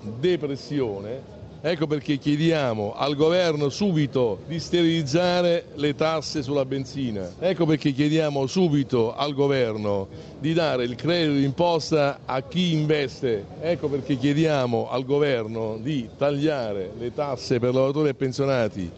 depressione, Ecco perché chiediamo al governo subito di sterilizzare le tasse sulla benzina. Ecco perché chiediamo subito al governo di dare il credito d'imposta a chi investe. Ecco perché chiediamo al governo di tagliare le tasse per lavoratori e pensionati.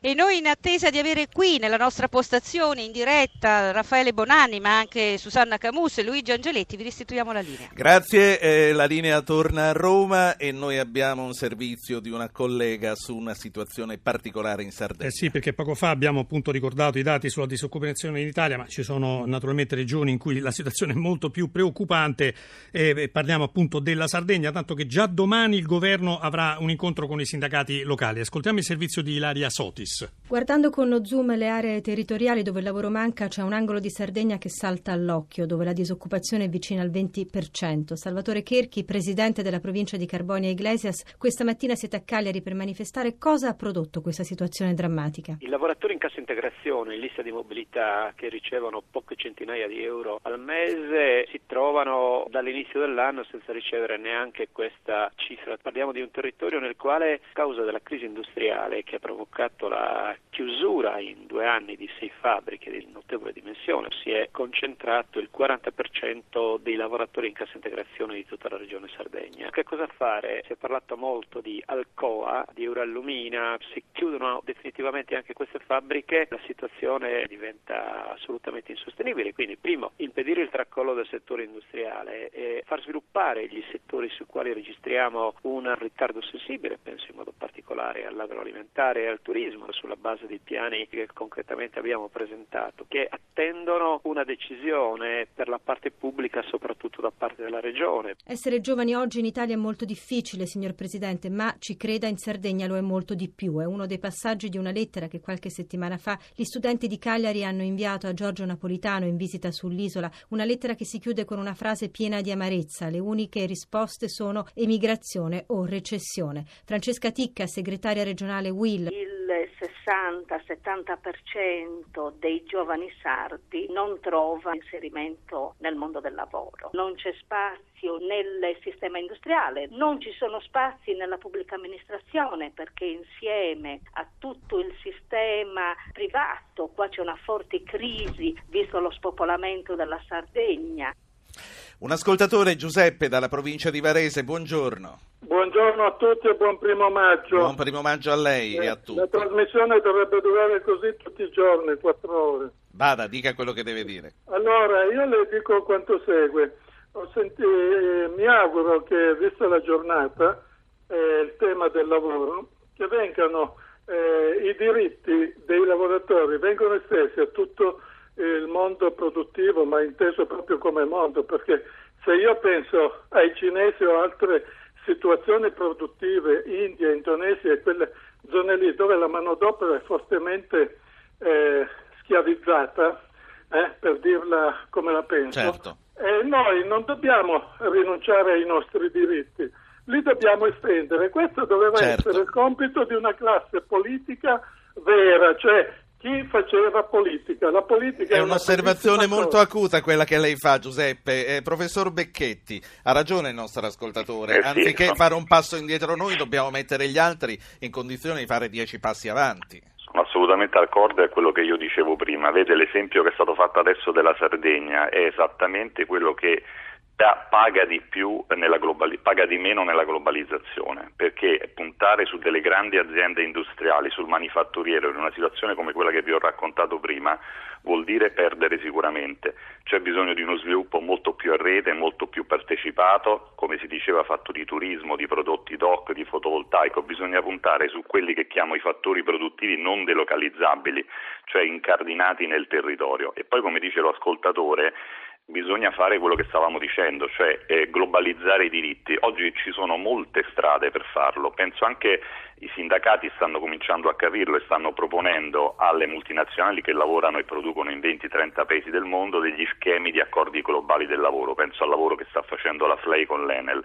E noi in attesa di avere qui nella nostra postazione in diretta Raffaele Bonanni, ma anche Susanna Camus e Luigi Angeletti, vi restituiamo la linea. Grazie, eh, la linea torna a Roma e noi abbiamo un servizio di una collega su una situazione particolare in Sardegna. Eh sì, perché poco fa abbiamo appunto ricordato i dati sulla disoccupazione in Italia, ma ci sono naturalmente regioni in cui la situazione è molto più preoccupante e parliamo appunto della Sardegna, tanto che già domani il governo avrà un incontro con i sindacati locali. Ascoltiamo il servizio di Ilaria Sotis. Guardando con lo zoom le aree territoriali dove il lavoro manca, c'è un angolo di Sardegna che salta all'occhio, dove la disoccupazione è vicina al 20%. Salvatore Cherchi, presidente della provincia di Carbonia Iglesias, questa mattina siete a Cagliari per manifestare. Cosa ha prodotto questa situazione drammatica? I lavoratori in cassa integrazione, in lista di mobilità, che ricevono poche centinaia di euro al mese, si trovano dall'inizio dell'anno senza ricevere neanche questa cifra. Parliamo di un territorio nel quale, a causa della crisi industriale che ha provocato la la chiusura in due anni di sei fabbriche di notevole dimensione si è concentrato il 40% dei lavoratori in cassa integrazione di tutta la regione Sardegna. Che cosa fare? Si è parlato molto di Alcoa, di Eurallumina, si chiudono definitivamente anche queste fabbriche, la situazione diventa assolutamente insostenibile. Quindi, primo, impedire il tracollo del settore industriale e far sviluppare gli settori sui quali registriamo un ritardo sensibile, penso in modo particolare all'agroalimentare e al turismo sulla base dei piani che concretamente abbiamo presentato, che attendono una decisione per la parte pubblica, soprattutto da parte della Regione. Essere giovani oggi in Italia è molto difficile, signor Presidente, ma ci creda in Sardegna lo è molto di più. È uno dei passaggi di una lettera che qualche settimana fa gli studenti di Cagliari hanno inviato a Giorgio Napolitano in visita sull'isola, una lettera che si chiude con una frase piena di amarezza. Le uniche risposte sono emigrazione o recessione. Francesca Ticca, segretaria regionale Will. Il 60-70% dei giovani sardi non trova inserimento nel mondo del lavoro. Non c'è spazio nel sistema industriale, non ci sono spazi nella pubblica amministrazione perché insieme a tutto il sistema privato, qua c'è una forte crisi visto lo spopolamento della Sardegna. Un ascoltatore Giuseppe dalla provincia di Varese, buongiorno. Buongiorno a tutti e buon primo maggio. Buon primo maggio a lei eh, e a tutti. La trasmissione dovrebbe durare così tutti i giorni, quattro ore. Vada, dica quello che deve dire. Allora, io le dico quanto segue. Senti, eh, mi auguro che, vista la giornata, eh, il tema del lavoro, che vengano eh, i diritti dei lavoratori, vengano estesi a tutto il mondo produttivo, ma inteso proprio come mondo, perché se io penso ai cinesi o altre situazioni produttive, India, Indonesia e quelle zone lì dove la manodopera è fortemente eh, schiavizzata, eh, per dirla come la penso, certo. eh, noi non dobbiamo rinunciare ai nostri diritti, li dobbiamo estendere. Questo doveva certo. essere il compito di una classe politica vera, cioè chi faceva politica. La politica è, è un'osservazione molto acuta quella che lei fa, Giuseppe. Eh, professor Becchetti, ha ragione il nostro ascoltatore. Eh sì, Anziché no. fare un passo indietro noi, dobbiamo mettere gli altri in condizione di fare dieci passi avanti. Sono assolutamente d'accordo, è quello che io dicevo prima. Vede l'esempio che è stato fatto adesso della Sardegna, è esattamente quello che paga di globali- paga di meno nella globalizzazione, perché puntare su delle grandi aziende industriali, sul manifatturiero in una situazione come quella che vi ho raccontato prima vuol dire perdere sicuramente. C'è bisogno di uno sviluppo molto più a rete, molto più partecipato, come si diceva fatto di turismo, di prodotti doc, di fotovoltaico, bisogna puntare su quelli che chiamo i fattori produttivi non delocalizzabili, cioè incardinati nel territorio. E poi come dice lo ascoltatore bisogna fare quello che stavamo dicendo, cioè eh, globalizzare i diritti. Oggi ci sono molte strade per farlo, penso anche i sindacati stanno cominciando a capirlo e stanno proponendo alle multinazionali che lavorano e producono in 20-30 paesi del mondo degli schemi di accordi globali del lavoro, penso al lavoro che sta facendo la FLEI con l'Enel.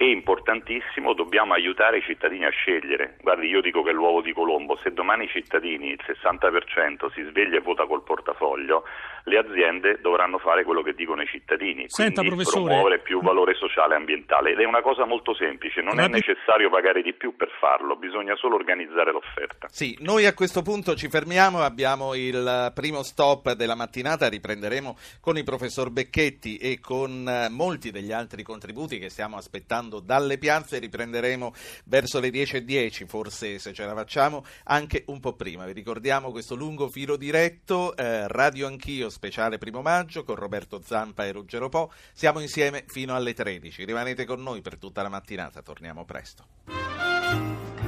È importantissimo, dobbiamo aiutare i cittadini a scegliere. Guardi, io dico che è l'uovo di Colombo, se domani i cittadini, il 60% si sveglia e vota col portafoglio, le aziende dovranno fare quello che dicono i cittadini, Senta, quindi professore... promuovere più valore sociale e ambientale ed è una cosa molto semplice, non Rapi- è necessario pagare di più per farlo, bisogna solo organizzare l'offerta. Sì, noi a questo punto ci fermiamo, abbiamo il primo stop della mattinata, riprenderemo con il professor Becchetti e con molti degli altri contributi che stiamo aspettando dalle piazze, riprenderemo verso le 10.10, forse se ce la facciamo anche un po' prima. Vi ricordiamo questo lungo filo diretto, eh, Radio Anch'io, speciale primo maggio, con Roberto Zampa e Ruggero Po, siamo insieme fino alle 13, rimanete con noi per tutta la mattinata, torniamo presto.